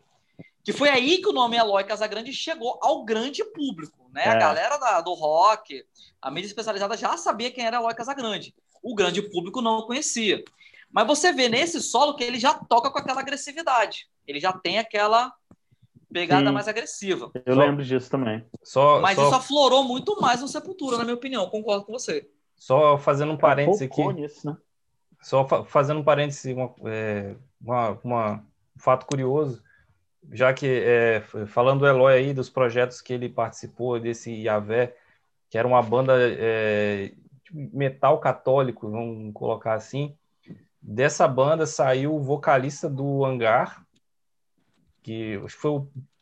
Que foi aí que o nome Eloy Casagrande chegou ao grande público, né? É. A galera da, do rock, a mídia especializada já sabia quem era Eloy Casagrande. O grande público não o conhecia. Mas você vê nesse solo que ele já toca com aquela agressividade. Ele já tem aquela pegada Sim. mais agressiva. Eu só, lembro disso também. Só, Mas só... isso aflorou muito mais no Sepultura, na minha opinião. Concordo com você. Só fazendo um parênteses aqui. Nisso, né? Só fa fazendo um parênteses, uma, é, uma, uma, um fato curioso, já que é, falando do Eloy aí, dos projetos que ele participou, desse Yavé, que era uma banda é, metal católico, vamos colocar assim, dessa banda saiu o vocalista do Hangar, que acho que foi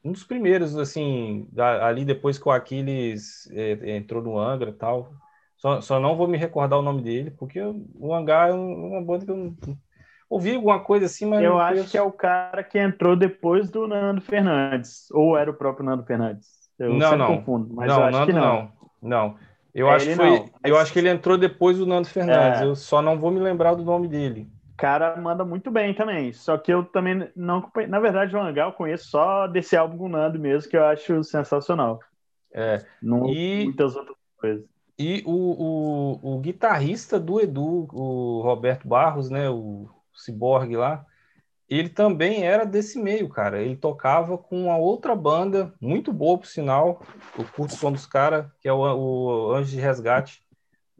um dos primeiros, assim, ali depois que o Aquiles é, entrou no Angra e tal, só, só não vou me recordar o nome dele, porque o Hangar é uma banda que eu não, ouvi alguma coisa assim, mas. Eu acho que é o cara que entrou depois do Nando Fernandes. Ou era o próprio Nando Fernandes. Eu não, não. confundo, mas não, eu acho Nando, que não. não. Não. Eu, é acho que foi, não, eu acho que ele entrou depois do Nando Fernandes. É... Eu só não vou me lembrar do nome dele. Cara, manda muito bem também. Só que eu também não. Na verdade, o Hangar eu conheço só desse álbum com Nando mesmo, que eu acho sensacional. É. Não e... muitas outras coisas. E o, o, o, guitarrista do Edu, o Roberto Barros, né, o Cyborg lá, ele também era desse meio, cara. Ele tocava com uma outra banda, muito boa, por sinal. O curto som dos caras, que é o, o Anjo de Resgate.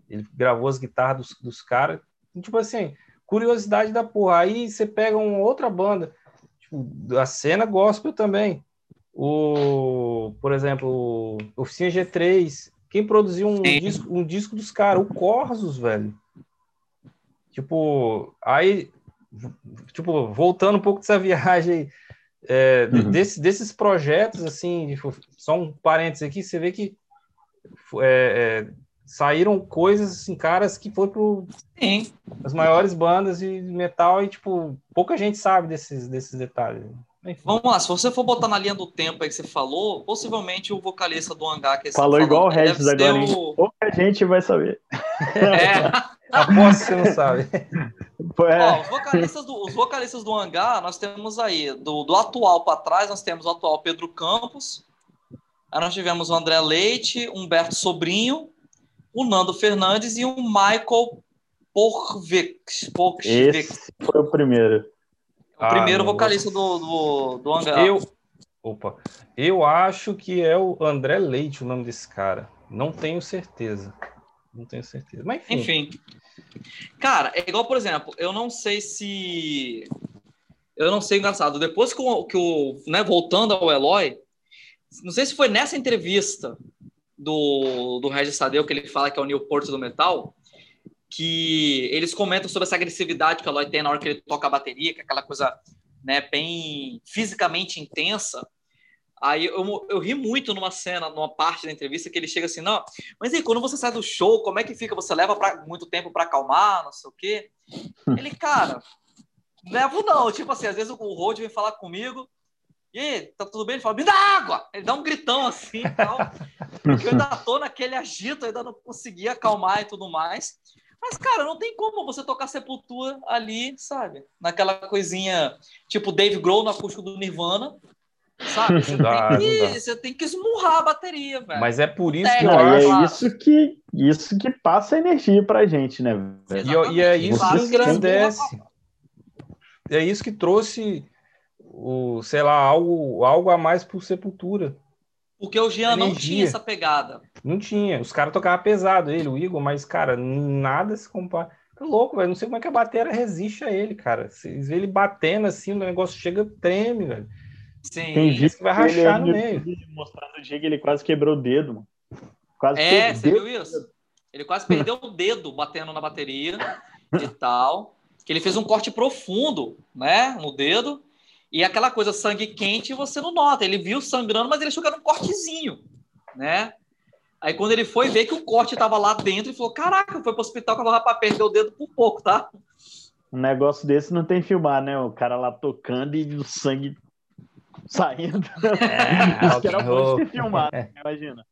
Ele gravou as guitarras dos, dos caras. Tipo assim, curiosidade da porra. Aí você pega uma outra banda, tipo, a cena gospel também. O, por exemplo, Oficina G3, quem produziu um disco, um disco dos caras? O Corsos, velho. Tipo, aí, tipo, voltando um pouco dessa viagem, é, uhum. desse, desses projetos, assim, tipo, só um parênteses aqui, você vê que é, é, saíram coisas, assim, caras que foi pro Sim. as maiores bandas de metal e, tipo, pouca gente sabe desses, desses detalhes. Enfim. Vamos lá, se você for botar na linha do tempo aí que você falou, possivelmente o vocalista do Hangar que Falou igual o Regis agora, o... pouca gente vai saber. É. Aposto que você não sabe. É. Ó, os, vocalistas do, os vocalistas do Hangar, nós temos aí, do, do atual para trás, nós temos o atual Pedro Campos, aí nós tivemos o André Leite, Humberto Sobrinho, o Nando Fernandes e o Michael Porvex. Esse foi o primeiro. O ah, primeiro vocalista do, do, do Hangar. Eu, opa, eu acho que é o André Leite o nome desse cara. Não tenho certeza. Não tenho certeza. Mas enfim. Enfim. Cara, é igual, por exemplo, eu não sei se. Eu não sei, engraçado. Depois que o. Que o né, voltando ao Eloy, não sei se foi nessa entrevista do, do Regis Sadeu que ele fala que é o Newport do metal que eles comentam sobre essa agressividade que o Eloy tem na hora que ele toca a bateria, que é aquela coisa né, bem fisicamente intensa. Aí eu, eu ri muito numa cena, numa parte da entrevista, que ele chega assim, não, mas aí quando você sai do show, como é que fica? Você leva pra, muito tempo para acalmar, não sei o quê? Ele, cara, levo não. Tipo assim, às vezes o Rod vem falar comigo, e aí, tá tudo bem? Ele fala, me dá água! Ele dá um gritão assim e tal. Porque eu ainda tô naquele agito, ainda não consegui acalmar e tudo mais. Mas, cara, não tem como você tocar Sepultura ali, sabe? Naquela coisinha, tipo Dave Grohl no acústico do Nirvana, sabe? Você, dá, tem, que, você tem que esmurrar a bateria, velho. Mas é por isso que eu acho... É isso que, isso que passa energia pra gente, né? E, e, é isso que engrandece. É isso que trouxe o, sei lá, algo, algo a mais pro Sepultura. Porque o Jean não tinha essa pegada. Não tinha. Os caras tocavam pesado, ele, o Igor, mas, cara, nada se compara. Tá louco, velho. Não sei como é que a bateria resiste a ele, cara. Vocês vê ele batendo assim, o negócio chega, treme, velho. Sim. Tem vídeo que vai rachar no meio. Mostrando o dia que ele quase quebrou o dedo, mano. Quase é, você viu isso? Ele quase perdeu o dedo batendo na bateria e tal. Que ele fez um corte profundo, né, no dedo. E aquela coisa sangue quente você não nota. Ele viu sangrando, mas ele achou que era um cortezinho, né? Aí quando ele foi ver que o corte estava lá dentro, ele falou: Caraca, foi pro hospital que eu vou perder o dedo por pouco, tá? Um negócio desse não tem filmar, né? O cara lá tocando e o sangue saindo. É, Isso que era bom de ter filmado, né? imagina.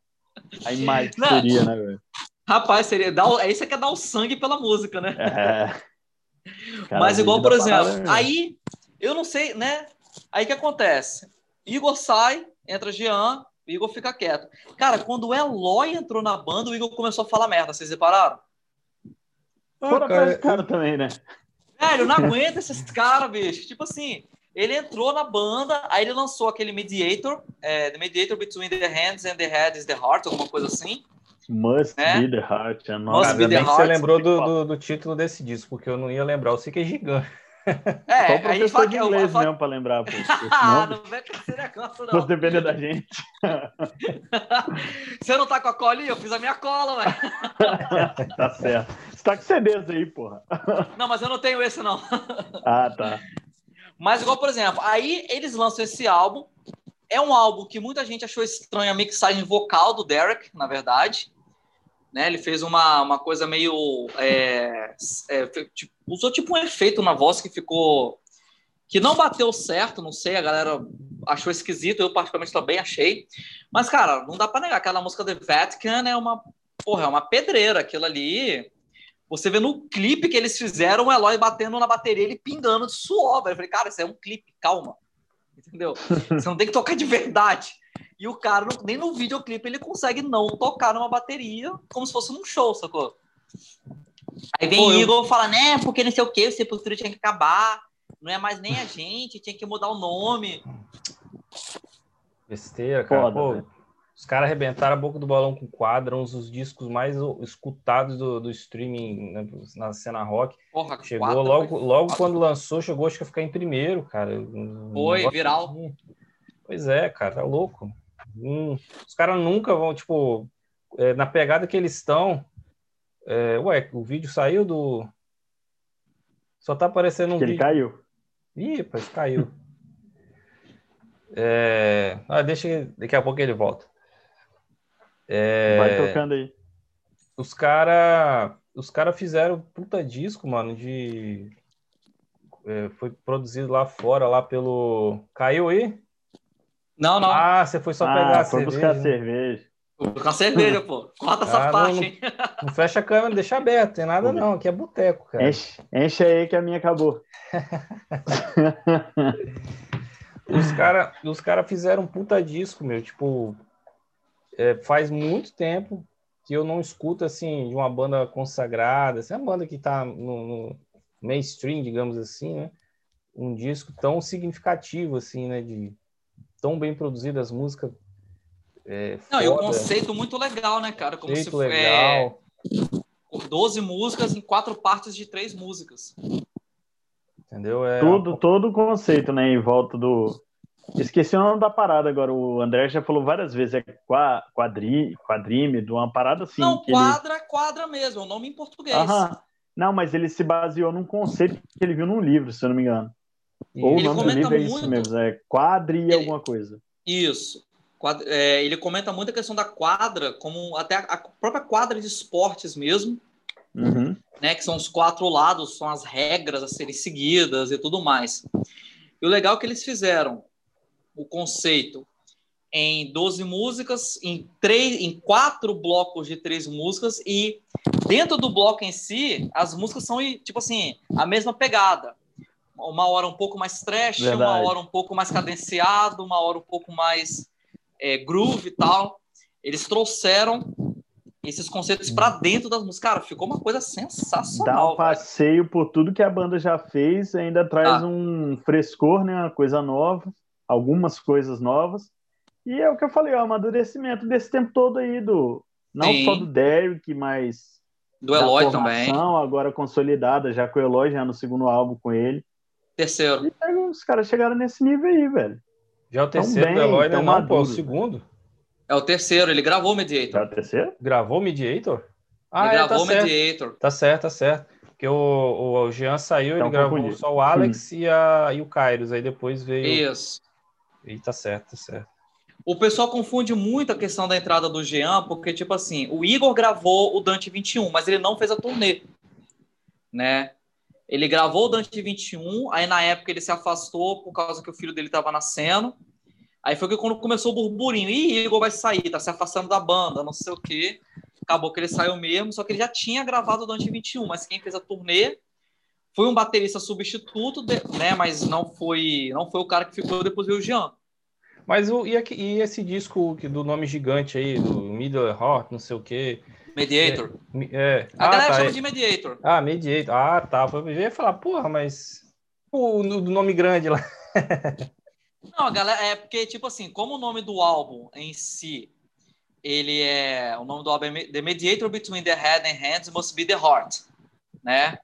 A imagem que seria, né, velho? Rapaz, seria. Dar, aí você quer dar o sangue pela música, né? É. Cara, Mas igual, por exemplo, parada, aí eu não sei, né? Aí que acontece? Igor sai, entra Jean, o Igor fica quieto. Cara, quando o Eloy entrou na banda, o Igor começou a falar merda, vocês repararam? Fora cara, cara também, né? Velho, não aguenta esses caras, bicho. Tipo assim, ele entrou na banda, aí ele lançou aquele Mediator, é, The Mediator Between the Hands and the Head is the Heart, alguma coisa assim. Must né? be the Heart. É Must be the heart. Você lembrou do, do, do, título desse disco, porque eu não ia lembrar. Eu sei que é gigante. É, Só o professor a gente fala de inglês falo... mesmo para lembrar. Pô, ah, não vem com esse negócio, não. Se depender da gente. Você não tá com a colinha? Eu fiz a minha cola, velho. tá certo. Você tá com CDs aí, porra. Não, mas eu não tenho esse, não. Ah, tá. Mas igual, por exemplo, aí eles lançam esse álbum. É um álbum que muita gente achou estranho a mixagem vocal do Derek, na verdade. Né? Ele fez uma, uma coisa meio. É, é, tipo, usou tipo um efeito na voz que ficou. que não bateu certo, não sei, a galera achou esquisito, eu particularmente também achei. Mas, cara, não dá para negar, aquela música The Vatican é uma. Porra, é uma pedreira, aquilo ali. Você vê no clipe que eles fizeram o Eloy batendo na bateria, ele pingando de suor. Velho. Eu falei, cara, isso é um clipe, calma. Entendeu? Você não tem que tocar de verdade. E o cara, nem no videoclipe, ele consegue não tocar numa bateria como se fosse num show, sacou? Aí vem Pô, Igor eu... fala, né, porque não sei o que, o Sepultura tinha que acabar, não é mais nem a gente, tinha que mudar o nome. Besteira, cara. Foda, Pô, os caras arrebentaram a boca do balão com quadra, uns dos discos mais escutados do, do streaming né, na cena rock. Porra, chegou logo, foi... logo quando lançou, chegou acho que a ficar em primeiro, cara. Foi, viral. Assim. Pois é, cara, é louco. Hum, os caras nunca vão, tipo, é, na pegada que eles estão. É, ué, o vídeo saiu do. Só tá aparecendo um que vídeo. Ele caiu. Ih, pois caiu. É... Ah, deixa daqui a pouco ele volta. É... Vai tocando aí. Os caras os cara fizeram puta disco, mano, de. É, foi produzido lá fora, lá pelo. Caiu aí? Não, não. Ah, você foi só ah, pegar a foi cerveja. buscar né? cerveja. Com a cerveja, pô. Corta essa ah, parte, não, hein? Não fecha a câmera, deixa aberto, tem nada não. Aqui é boteco, cara. Enche, enche aí que a minha acabou. os caras os cara fizeram um puta disco, meu. Tipo, é, faz muito tempo que eu não escuto, assim, de uma banda consagrada. Essa é uma banda que tá no, no mainstream, digamos assim, né? Um disco tão significativo, assim, né? De tão bem produzido, as músicas. É, Não, foda. e o conceito muito legal, né, cara? Como conceito se for, legal. É, 12 músicas em quatro partes de três músicas. Entendeu? É... Tudo, todo o conceito, né, em volta do. Esqueci o nome da parada agora. O André já falou várias vezes. É quadri, quadrímetro, uma parada assim. Não, quadra, ele... quadra mesmo, é o nome em português. Aham. Não, mas ele se baseou num conceito que ele viu num livro, se eu não me engano. Ou ele o nome do livro é isso mesmo, é quadri ele... alguma coisa. Isso. É, ele comenta muito a questão da quadra, como até a própria quadra de esportes mesmo, uhum. né? Que são os quatro lados, são as regras a serem seguidas e tudo mais. E o legal é que eles fizeram o conceito em 12 músicas, em, três, em quatro blocos de três músicas, e dentro do bloco em si, as músicas são, tipo assim, a mesma pegada uma hora um pouco mais trash, Verdade. uma hora um pouco mais cadenciado, uma hora um pouco mais é, groove e tal. Eles trouxeram esses conceitos para dentro das músicas. Cara, ficou uma coisa sensacional. Dá um passeio por tudo que a banda já fez, ainda traz ah. um frescor, né? Uma coisa nova, algumas coisas novas. E é o que eu falei, o amadurecimento desse tempo todo aí, do não Sim. só do Derek, mas do Eloy também. Agora consolidada, já com o Eloy já no segundo álbum com ele. Terceiro. E aí, os caras chegaram nesse nível aí, velho. Já é o terceiro bem, do Eloy, né? Não, pô, é o segundo. É o terceiro, ele gravou o Mediator. É o terceiro? Gravou o Mediator? Ah, ele é, gravou tá Mediator. Tá certo, tá certo. Porque o, o, Jean saiu, então, ele gravou só o Alex e, a, e o Kairos. Aí depois veio. Isso. E tá certo, tá certo. O pessoal confunde muito a questão da entrada do Jean, porque, tipo assim, o Igor gravou o Dante 21, mas ele não fez a turnê. Né? Ele gravou o Dante 21, aí na época ele se afastou por causa que o filho dele estava nascendo. Aí foi que quando começou o burburinho, Ih, Igor vai sair, tá se afastando da banda, não sei o quê. Acabou que ele saiu mesmo, só que ele já tinha gravado o Dante 21, mas quem fez a turnê foi um baterista substituto, né? Mas não foi, não foi o cara que ficou depois do Jean. Mas o, e, aqui, e esse disco do nome gigante aí, do Middle Heart, não sei o quê. Mediator. É. é. A ah, galera tá, chama é. de Mediator. Ah, Mediator. Ah, tá. Eu ia falar, porra, mas. O do nome grande lá. Não, a galera, é porque, tipo assim, como o nome do álbum em si, ele é. O nome do álbum é The Mediator Between the Head and Hands Must Be the Heart, né?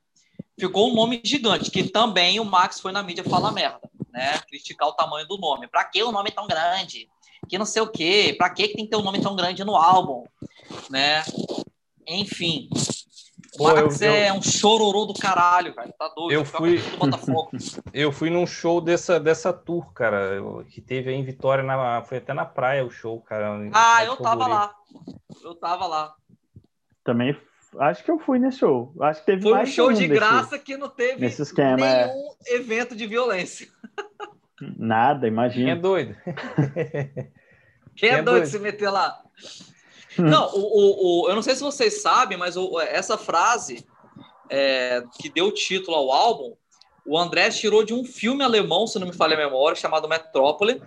Ficou um nome gigante, que também o Max foi na mídia falar merda, né? Criticar o tamanho do nome. Pra que o nome tão grande? Que não sei o quê. Pra que tem que ter um nome tão grande no álbum? Né? Enfim, o Max eu, é um chororô do caralho, velho. Tá doido. Eu fui, eu fui num show dessa, dessa tour, cara, que teve aí em Vitória, na, foi até na praia o show, cara. Ah, eu tava lá. Eu tava lá. Também acho que eu fui nesse show. Acho que teve Foi mais um show de graça que não teve nesse esquema, é. nenhum é... evento de violência. Nada, imagina. Quem é doido? Quem, é, é doido, doido se meter lá? Não, o, o, o, eu não sei se vocês sabem, mas o, essa frase é, que deu título ao álbum, o André tirou de um filme alemão, se não me falha a memória, chamado Metrópole.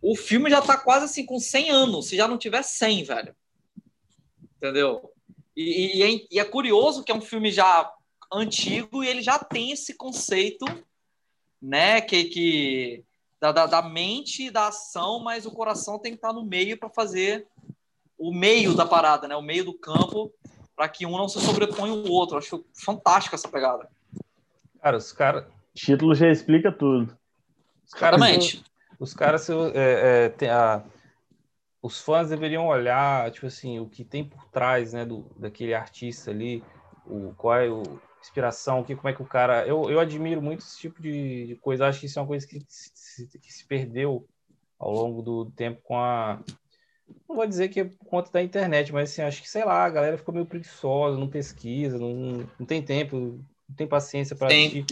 O filme já tá quase assim com 100 anos, se já não tiver 100, velho. Entendeu? E, e, é, e é curioso que é um filme já antigo e ele já tem esse conceito, né, que, que da, da, da mente e da ação, mas o coração tem que estar no meio para fazer o meio da parada, né? O meio do campo, para que um não se sobreponha o outro. Acho fantástico essa pegada. Cara, os caras. Título já explica tudo. Os Exatamente. os caras, é, é, tem a, os fãs deveriam olhar, tipo assim, o que tem por trás, né, do, daquele artista ali, o, qual é a inspiração, o que, como é que o cara... Eu, eu admiro muito esse tipo de, de coisa, acho que isso é uma coisa que se, que se perdeu ao longo do tempo com a, não vou dizer que é por conta da internet, mas assim, acho que, sei lá, a galera ficou meio preguiçosa, não pesquisa, não, não tem tempo, não tem paciência para assistir.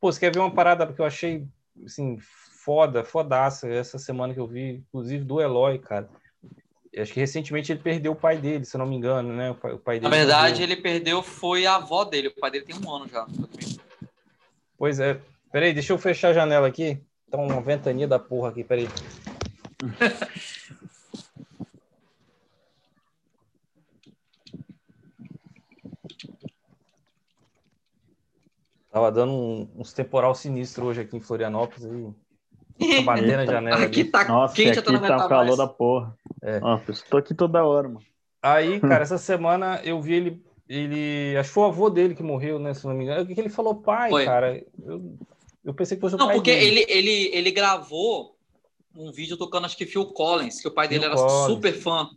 Pô, você quer ver uma parada que eu achei, assim, foda, fodaça, essa semana que eu vi, inclusive do Eloy, cara. Acho que recentemente ele perdeu o pai dele, se eu não me engano, né? O pai, o pai dele Na verdade, perdeu. ele perdeu foi a avó dele. O pai dele tem um ano já. Pois é. Peraí, deixa eu fechar a janela aqui. Tá uma ventania da porra aqui, peraí. Tava dando um, uns temporal sinistro hoje aqui em Florianópolis e tô batendo na janela. Aqui ali. tá Nossa, quente, aqui tá um calor da porra. É. Nossa, estou aqui toda hora, mano. Aí, cara, essa semana eu vi ele, ele, acho que foi o avô dele que morreu, né, se não me engano. O que ele falou, pai, foi. cara? Eu, eu pensei que fosse o não, pai porque dele. Ele, ele, ele gravou um vídeo tocando, acho que Phil Collins, que o pai dele Phil era Collins. super fã.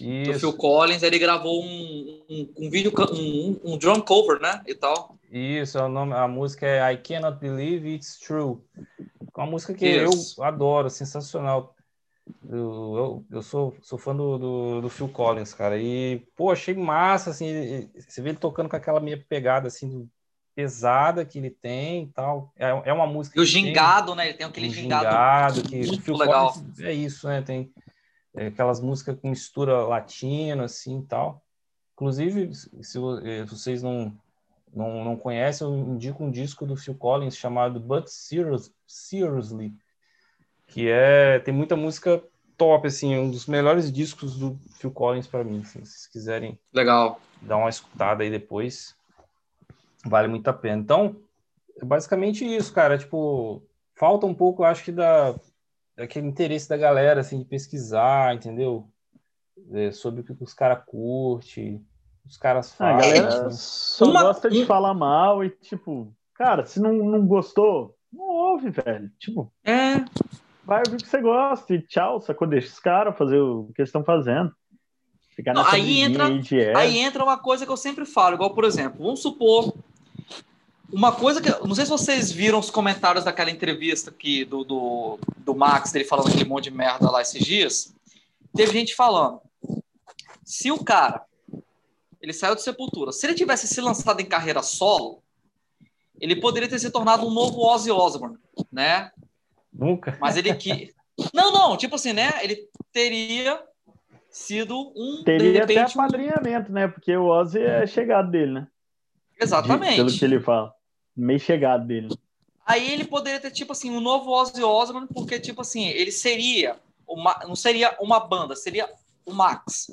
Isso. do Phil Collins, ele gravou um, um, um vídeo, um, um, drum cover, né, e tal. Isso, o nome, a música é I Cannot Believe It's True. É uma música que Isso. eu adoro, sensacional. Eu, eu, eu, sou, sou fã do, do, do, Phil Collins, cara, e, pô, achei massa, assim, você vê ele tocando com aquela minha pegada, assim, pesada que ele tem e tal. É, é uma música... E o gingado, tem, né, ele tem aquele um gingado, gingado que muito Phil legal. Collins é isso, né, tem é, aquelas músicas com mistura latina, assim, e tal. Inclusive, se eh, vocês não, não, não conhecem, eu indico um disco do Phil Collins chamado But Serious, Seriously, que é tem muita música top, assim, um dos melhores discos do Phil Collins para mim, assim, se vocês quiserem Legal. dar uma escutada aí depois, vale muito a pena. Então, é basicamente isso, cara, tipo, falta um pouco, acho que da aquele interesse da galera, assim, de pesquisar, entendeu? É, sobre o que os caras curtem, os caras falam. a galera só Uma... gosta de falar mal e, tipo, cara, se não, não gostou, não ouve, velho. Tipo, é. vai ouvir o que você gosta e tchau, sacou? Deixa os caras fazer o que eles estão fazendo. Não, aí, entra, aí entra uma coisa que eu sempre falo, igual, por exemplo, vamos supor uma coisa que. Não sei se vocês viram os comentários daquela entrevista aqui do, do, do Max, dele falando aquele monte de merda lá esses dias. Teve gente falando. Se o cara ele saiu de Sepultura, se ele tivesse se lançado em carreira solo, ele poderia ter se tornado um novo Ozzy Osbourne, né? Nunca. Mas ele que. Não, não, tipo assim, né? Ele teria sido um. Teria repente, até apadrinhamento, né? Porque o Ozzy é chegado dele, né? Exatamente. De, pelo que ele fala. Meio chegado dele. Aí ele poderia ter, tipo assim, um novo Ozzy Osbourne, porque, tipo assim, ele seria. Uma, não seria uma banda, seria o Max.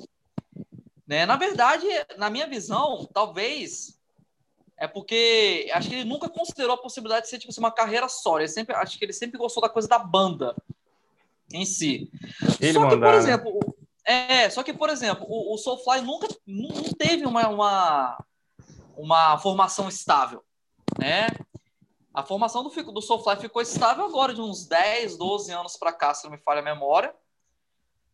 Né? Na verdade, na minha visão, talvez é porque acho que ele nunca considerou a possibilidade de ser tipo assim, uma carreira só. Ele sempre, acho que ele sempre gostou da coisa da banda em si. Ele só que, por exemplo, é, só que, por exemplo, o, o Soulfly nunca não teve uma, uma, uma formação estável, né? A formação do, do Soulfly ficou estável agora, de uns 10, 12 anos para cá, se não me falha a memória.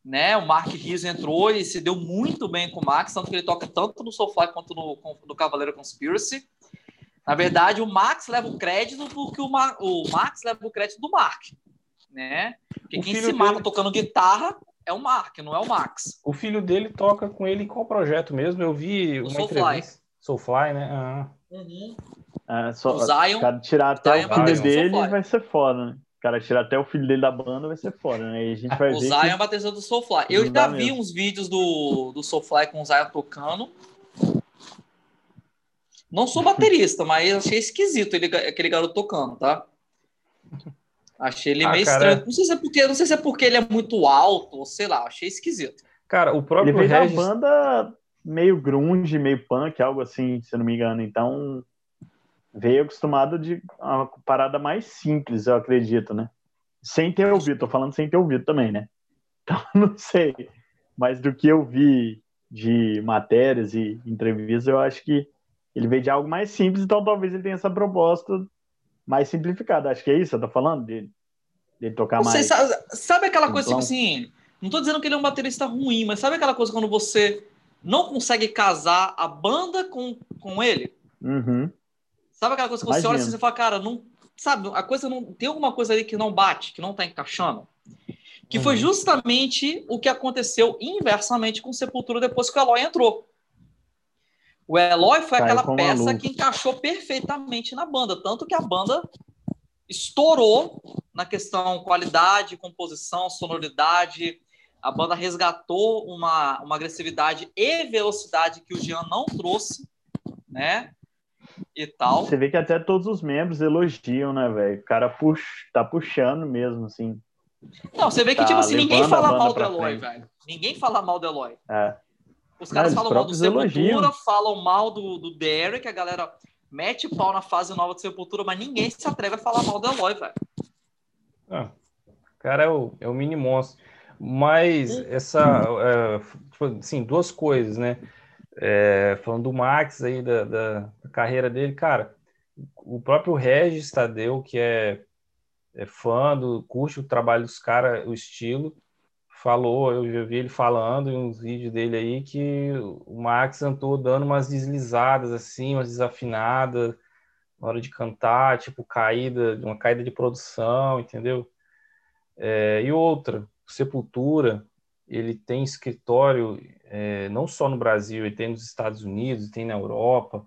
Né? O Mark Rizzo entrou e se deu muito bem com o Max, tanto que ele toca tanto no Soulfly quanto no, no Cavaleiro Conspiracy. Na verdade, o Max leva o crédito porque o, Ma o Max leva o crédito do Mark, né? Porque o quem se mata dele... tocando guitarra é o Mark, não é o Max. O filho dele toca com ele em qual projeto mesmo? Eu vi o uma Soulfly. entrevista. Soulfly, né? Ah. Uhum. É, só, o Zion, cara tirar até Zion o filho dele vai ser foda, né? O cara tirar até o filho dele da banda vai ser foda, né? E a gente vai o ver Zion que... é batedor do Soulfly. Eu já vi mesmo. uns vídeos do, do Soulfly com o Zion tocando. Não sou baterista, mas achei esquisito ele, aquele garoto tocando, tá? Achei ele ah, meio cara... estranho. Não sei, se é porque, não sei se é porque ele é muito alto, ou sei lá, achei esquisito. Cara, o próprio ele veio Regis... da banda meio grunge, meio punk, algo assim, se não me engano. Então, veio acostumado de uma parada mais simples, eu acredito, né? Sem ter ouvido, tô falando sem ter ouvido também, né? Então, não sei. Mas do que eu vi de matérias e entrevistas, eu acho que ele veio de algo mais simples, então talvez ele tenha essa proposta mais simplificada. Acho que é isso, eu tô falando dele. De tocar Você mais. Sabe, sabe aquela coisa, tipo assim, não tô dizendo que ele é um baterista ruim, mas sabe aquela coisa quando você não consegue casar a banda com, com ele. Uhum. Sabe aquela coisa que você Imagina. olha assim e fala, cara, não. Sabe, a coisa não. Tem alguma coisa ali que não bate, que não tá encaixando. Que uhum. foi justamente o que aconteceu inversamente com Sepultura depois que o Eloy entrou. O Eloy foi Caiu aquela peça que encaixou perfeitamente na banda, tanto que a banda estourou na questão qualidade, composição, sonoridade, a banda resgatou uma, uma agressividade e velocidade que o Jean não trouxe, né? E tal. Você vê que até todos os membros elogiam, né, velho? O cara pux, tá puxando mesmo, assim. Não, você vê que, tá tipo assim, ninguém fala mal do Eloy, velho. Ninguém fala mal do Eloy. É. Os caras falam mal do Sepultura, falam mal do, do Derek, a galera mete pau na fase nova do Sepultura, mas ninguém se atreve a falar mal do Eloy, velho. Ah, o cara é o, é o mini monstro. Mas essa, é, tipo, assim, duas coisas, né? É, falando do Max aí, da, da, da, carreira dele, cara, o próprio Regis Tadeu, que é, é fã do, curte o trabalho dos caras, o estilo, falou, eu já vi ele falando em uns vídeos dele aí, que o Max andou dando umas deslizadas, assim, umas desafinadas na hora de cantar, tipo, caída, uma caída de produção, entendeu? É, e outra, Sepultura, ele tem escritório é, não só no Brasil, ele tem nos Estados Unidos, tem na Europa.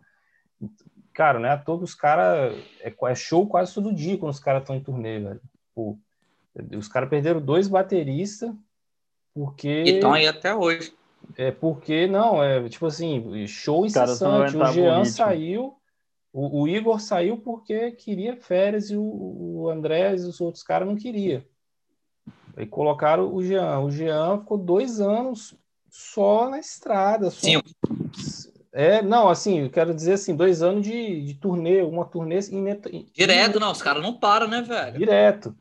Cara, né? Todos os caras. É, é, show quase todo dia quando os caras estão em turnê, velho. Pô, os caras perderam dois bateristas porque. E estão aí até hoje. É porque, não, é tipo assim, show incessante. O Jean saiu, o, o, Igor saiu porque queria férias e o, o Andrés e os outros caras não queriam. Aí colocaram o Jean. O Jean ficou dois anos só na estrada. Só... Sim. É, não, assim, eu quero dizer assim, dois anos de, de turnê, uma turnê inet... Direto, não, os caras não param, né, velho? Direto.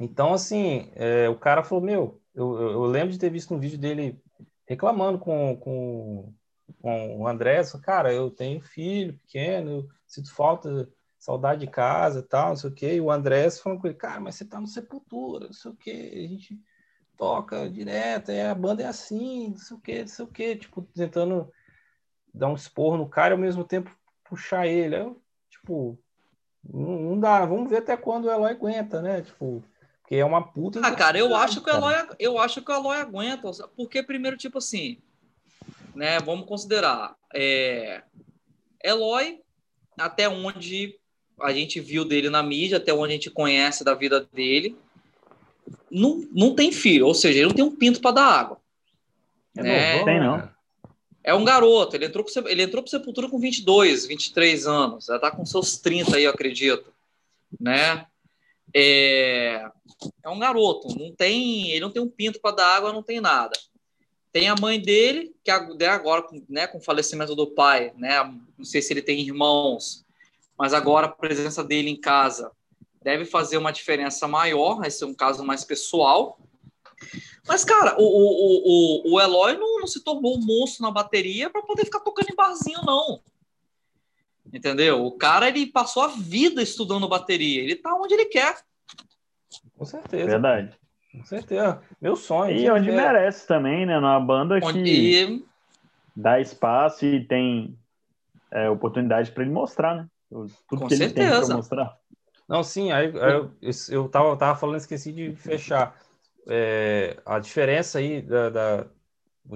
Então, assim, é, o cara falou, meu, eu, eu, lembro de ter visto um vídeo dele reclamando com, com, com o André, cara, eu tenho filho pequeno, eu sinto falta saudade de casa e tal, não sei o quê. E o Andrés falando com ele, cara, mas você tá no Sepultura, não sei o quê. A gente toca direto, é, a banda é assim, não sei o que, não sei o que, tipo, tentando dar um esporro no cara e ao mesmo tempo puxar ele. Eu, tipo, não, não, dá, vamos ver até quando o Eloy aguenta, né? Tipo, porque é uma puta. Ah, cara, eu acho que o Eloy, eu acho que o Eloy aguenta, porque primeiro, tipo assim, né? Vamos considerar. É, Eloy, até onde a gente viu dele na mídia, até onde a gente conhece da vida dele, não, não tem filho, ou seja, ele não tem um pinto para dar água. É né? Não tem, não. É um garoto, ele entrou, pro, ele entrou Sepultura com 22, 23 anos, já tá com seus 30 aí, eu acredito, né? É, é um garoto, não tem, ele não tem um pinto para dar água, não tem nada. Tem a mãe dele, que agora, né, com o falecimento do pai, né, não sei se ele tem irmãos, mas agora a presença dele em casa deve fazer uma diferença maior, vai ser um caso mais pessoal. Mas, cara, o, o, o, o Eloy não, não se tornou um monstro na bateria para poder ficar tocando em barzinho, não. Entendeu? O cara, ele passou a vida estudando bateria. Ele tá onde ele quer. Com certeza. Verdade. Com certeza. Meu sonho. E onde é... merece também, né? Numa banda onde... que dá espaço e tem é, oportunidade para ele mostrar, né? Tudo Com que certeza. ele tem para mostrar. Não, sim, aí, aí eu, eu tava, tava falando, esqueci de fechar. É, a diferença aí da, da,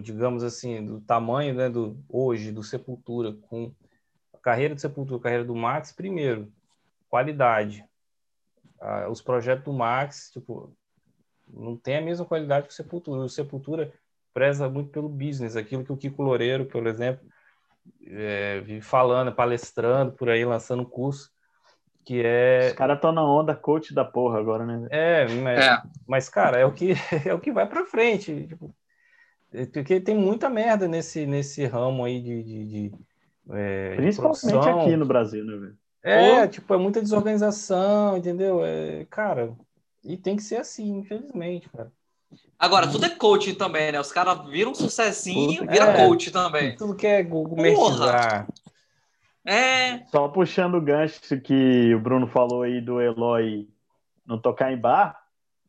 digamos assim, do tamanho, né, do hoje do Sepultura com a carreira do Sepultura, a carreira do Max, primeiro, qualidade. Ah, os projetos do Max, tipo, não tem a mesma qualidade que o Sepultura. O Sepultura preza muito pelo business, aquilo que o Kiko Loureiro, por exemplo, é, vive falando, palestrando por aí, lançando curso, que é... Os caras estão na onda coach da porra agora, né? É, mas, é. mas cara, é o que, é o que vai para frente, tipo, é, porque tem muita merda nesse, nesse ramo aí de... de, de é, Principalmente de aqui no Brasil, né, velho? É, Ou... tipo, é muita desorganização, entendeu? É, cara, e tem que ser assim, infelizmente, cara. Agora, tudo é coaching também, né? Os caras viram um sucessinho, vira é, coach também. Tudo que é gourmetizar. É. Só puxando o gancho que o Bruno falou aí do Eloy não tocar em bar,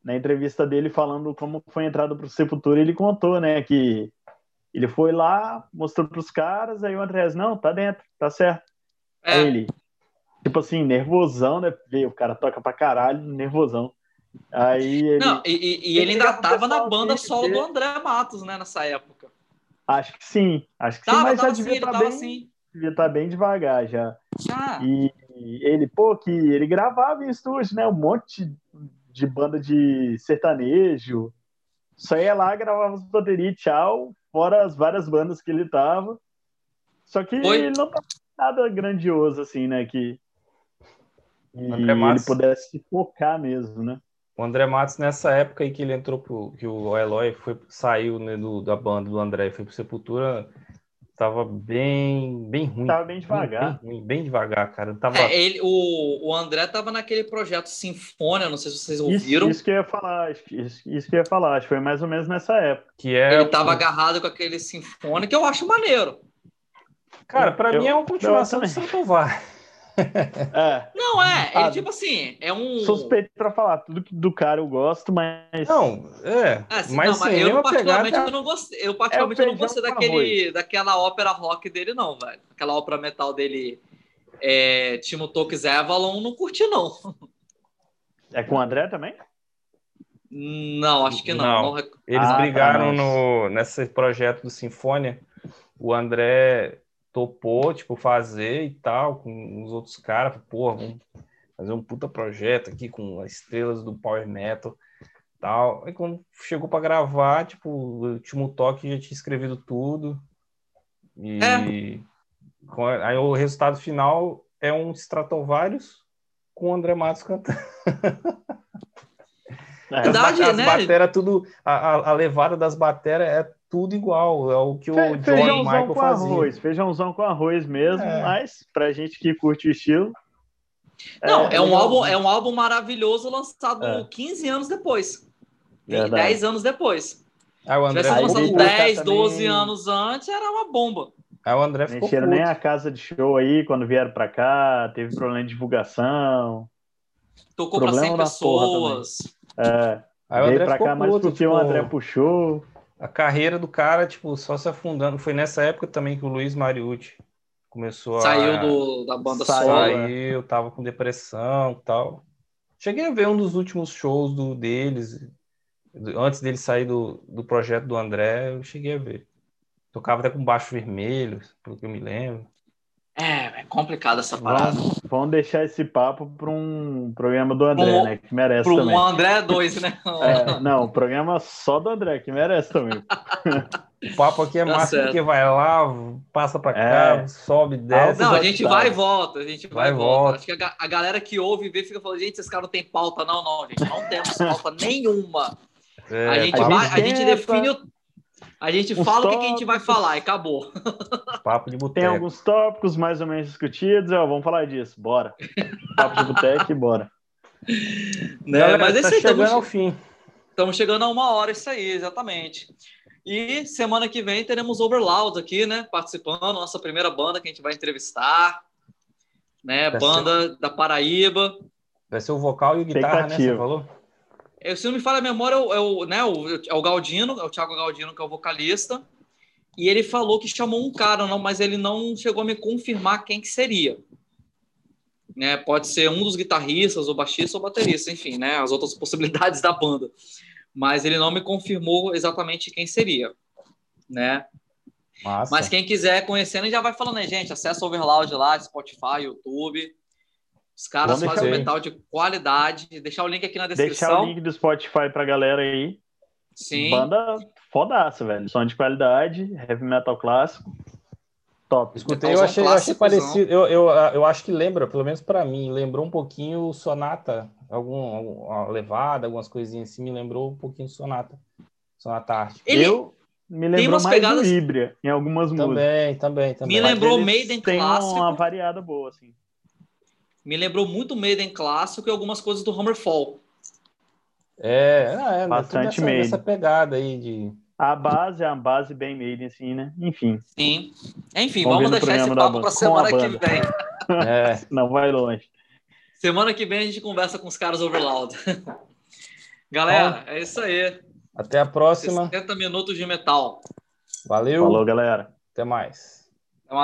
na entrevista dele falando como foi a entrada pro Sepultura, ele contou, né, que ele foi lá, mostrou pros caras, aí o Andrés, não, tá dentro, tá certo. É. Aí ele, tipo assim, nervosão, né? Vê, o cara toca pra caralho, nervosão. Aí ele... Não, e, e ele ainda tava na banda solo do André Matos, né, nessa época. Acho que sim, acho que tava, sim, mas já devia estar tá bem, assim. devia estar tá bem devagar já. Ah. E ele, pô, que ele gravava em estúdio, né, um monte de banda de sertanejo, só ia lá, gravava as baterias tchau, fora as várias bandas que ele tava. Só que Oi? ele não tá nada grandioso assim, né, que e ele pudesse focar mesmo, né? O André Matos, nessa época aí que ele entrou pro. que o Eloy foi, saiu né, do, da banda do André e foi pro Sepultura, tava bem, bem ruim. Tava bem devagar. Bem, bem, bem devagar, cara. Tava... É, ele, o, o André tava naquele projeto Sinfônia, não sei se vocês ouviram. Isso, isso que eu ia falar, isso, isso que eu ia falar, acho que foi mais ou menos nessa época. Que é ele tava agarrado com aquele Sinfônia, que eu acho maneiro. Cara, para mim é uma continuação de Santo Var. É. Não, é, ele tipo assim, é um. Suspeito pra falar, tudo do cara eu gosto, mas. Não, é. é assim, mas, não, mas eu particularmente pegada... eu não gostei. Eu particularmente é não gostei daquele, daquela ópera rock dele, não, velho. Aquela ópera metal dele, é, Timo Tokes Avalon, não curti, não. É com o André também? Não, acho que não. não. não... Eles ah, tá, brigaram tá, no, nesse projeto do Sinfônia. O André topou, tipo, fazer e tal, com os outros caras, pô, vamos fazer um puta projeto aqui com as estrelas do Power Metal tal. Aí quando chegou para gravar, tipo, o último toque já tinha escrevido tudo. E é. aí o resultado final é um Stratovarius com o André Matos cantando. É verdade, as, né? Batera, tudo, a, a levada das bateras é tudo igual. É o que o Fe, John feijãozão Michael com fazia. arroz, feijãozão com arroz mesmo, é. mas pra gente que curte o estilo. Não, é, é um, álbum, é um álbum maravilhoso lançado é. 15 anos depois. Verdade. 10 anos depois. Ah, o André Se tivesse lançado 10, 12 também... anos antes, era uma bomba. Aí o André ficou Mexeram nem a casa de show aí quando vieram pra cá, teve problema de divulgação. Tocou para 100 pessoas. É. Aí o André pra cá mais porque tipo, o André puxou. A carreira do cara, tipo, só se afundando. Foi nessa época também que o Luiz Mariucci começou Saiu a... do, da banda Saiu, solo. Saiu, tava com depressão e tal. Cheguei a ver um dos últimos shows do, deles, antes dele sair do, do projeto do André, eu cheguei a ver. Tocava até com baixo vermelho, pelo que eu me lembro. É, é complicado essa parada. Vamos, vamos deixar esse papo para um programa do André, um, né? Que merece pro também. Um André 2, né? É, não, programa só do André, que merece também. o papo aqui é tá massa porque vai lá, passa para cá, é. sobe, desce. Não, a gente vai e volta, a gente vai, vai e volta. volta. Acho que a, a, galera que ouve e vê fica falando, gente, esses caras não tem pauta. Não, não, gente, não temos pauta nenhuma. É, a gente, vai, a gente define o a gente fala tópicos, o que, a gente vai falar e acabou. Papo de boteco. Tem alguns tópicos mais ou menos discutidos. Ó, vamos falar disso. Bora. Papo de boteco e bora. Né? Galera, Mas esse tá aí, chegando ao fim. Estamos chegando a uma hora, isso aí, exatamente. E semana que vem teremos Overloud aqui, né? Participando, nossa primeira banda que a gente vai entrevistar. Né? Vai banda ser... da Paraíba. Vai ser o vocal e o guitarra, né? Você falou? É, se não me falha a memória, é o, é o, né, o, é o Galdino, é o Thiago Galdino, que é o vocalista. E ele falou que chamou um cara, não, mas ele não chegou a me confirmar quem que seria. Né, pode ser um dos guitarristas, ou baixista, ou baterista, enfim, né, as outras possibilidades da banda. Mas ele não me confirmou exatamente quem seria, né? Massa. Mas quem quiser conhecendo já vai falando, né, gente? Acessa o Overloud lá, Spotify, YouTube. Os caras Vamos fazem um metal de qualidade. Deixar o link aqui na descrição. Deixar o link do Spotify pra galera aí. Sim. Banda fodaça, velho. Som de qualidade, heavy metal clássico. Top. Escutei, eu achei, eu achei parecido. Eu, eu, eu acho que lembra, pelo menos para mim, lembrou um pouquinho o Sonata. Algum, alguma levada, algumas coisinhas assim, me lembrou um pouquinho o Sonata. Sonata Arte. Ele... Eu me lembrou mais pegadas... do Ibria em algumas também, músicas. Também, também, também. Me lembrou Maiden tem clássico. uma variada boa, assim me lembrou muito Maiden clássico e algumas coisas do Hammerfall. É, é, é bastante essa, essa pegada aí de. A base é uma base bem Maiden, assim, né? Enfim. Sim. Enfim, vamos, vamos deixar esse papo para semana que vem. É. Não vai longe. Semana que vem a gente conversa com os caras Overloud. Galera, Bom, é isso aí. Até a próxima. 60 minutos de metal. Valeu. Falou, galera. Até mais.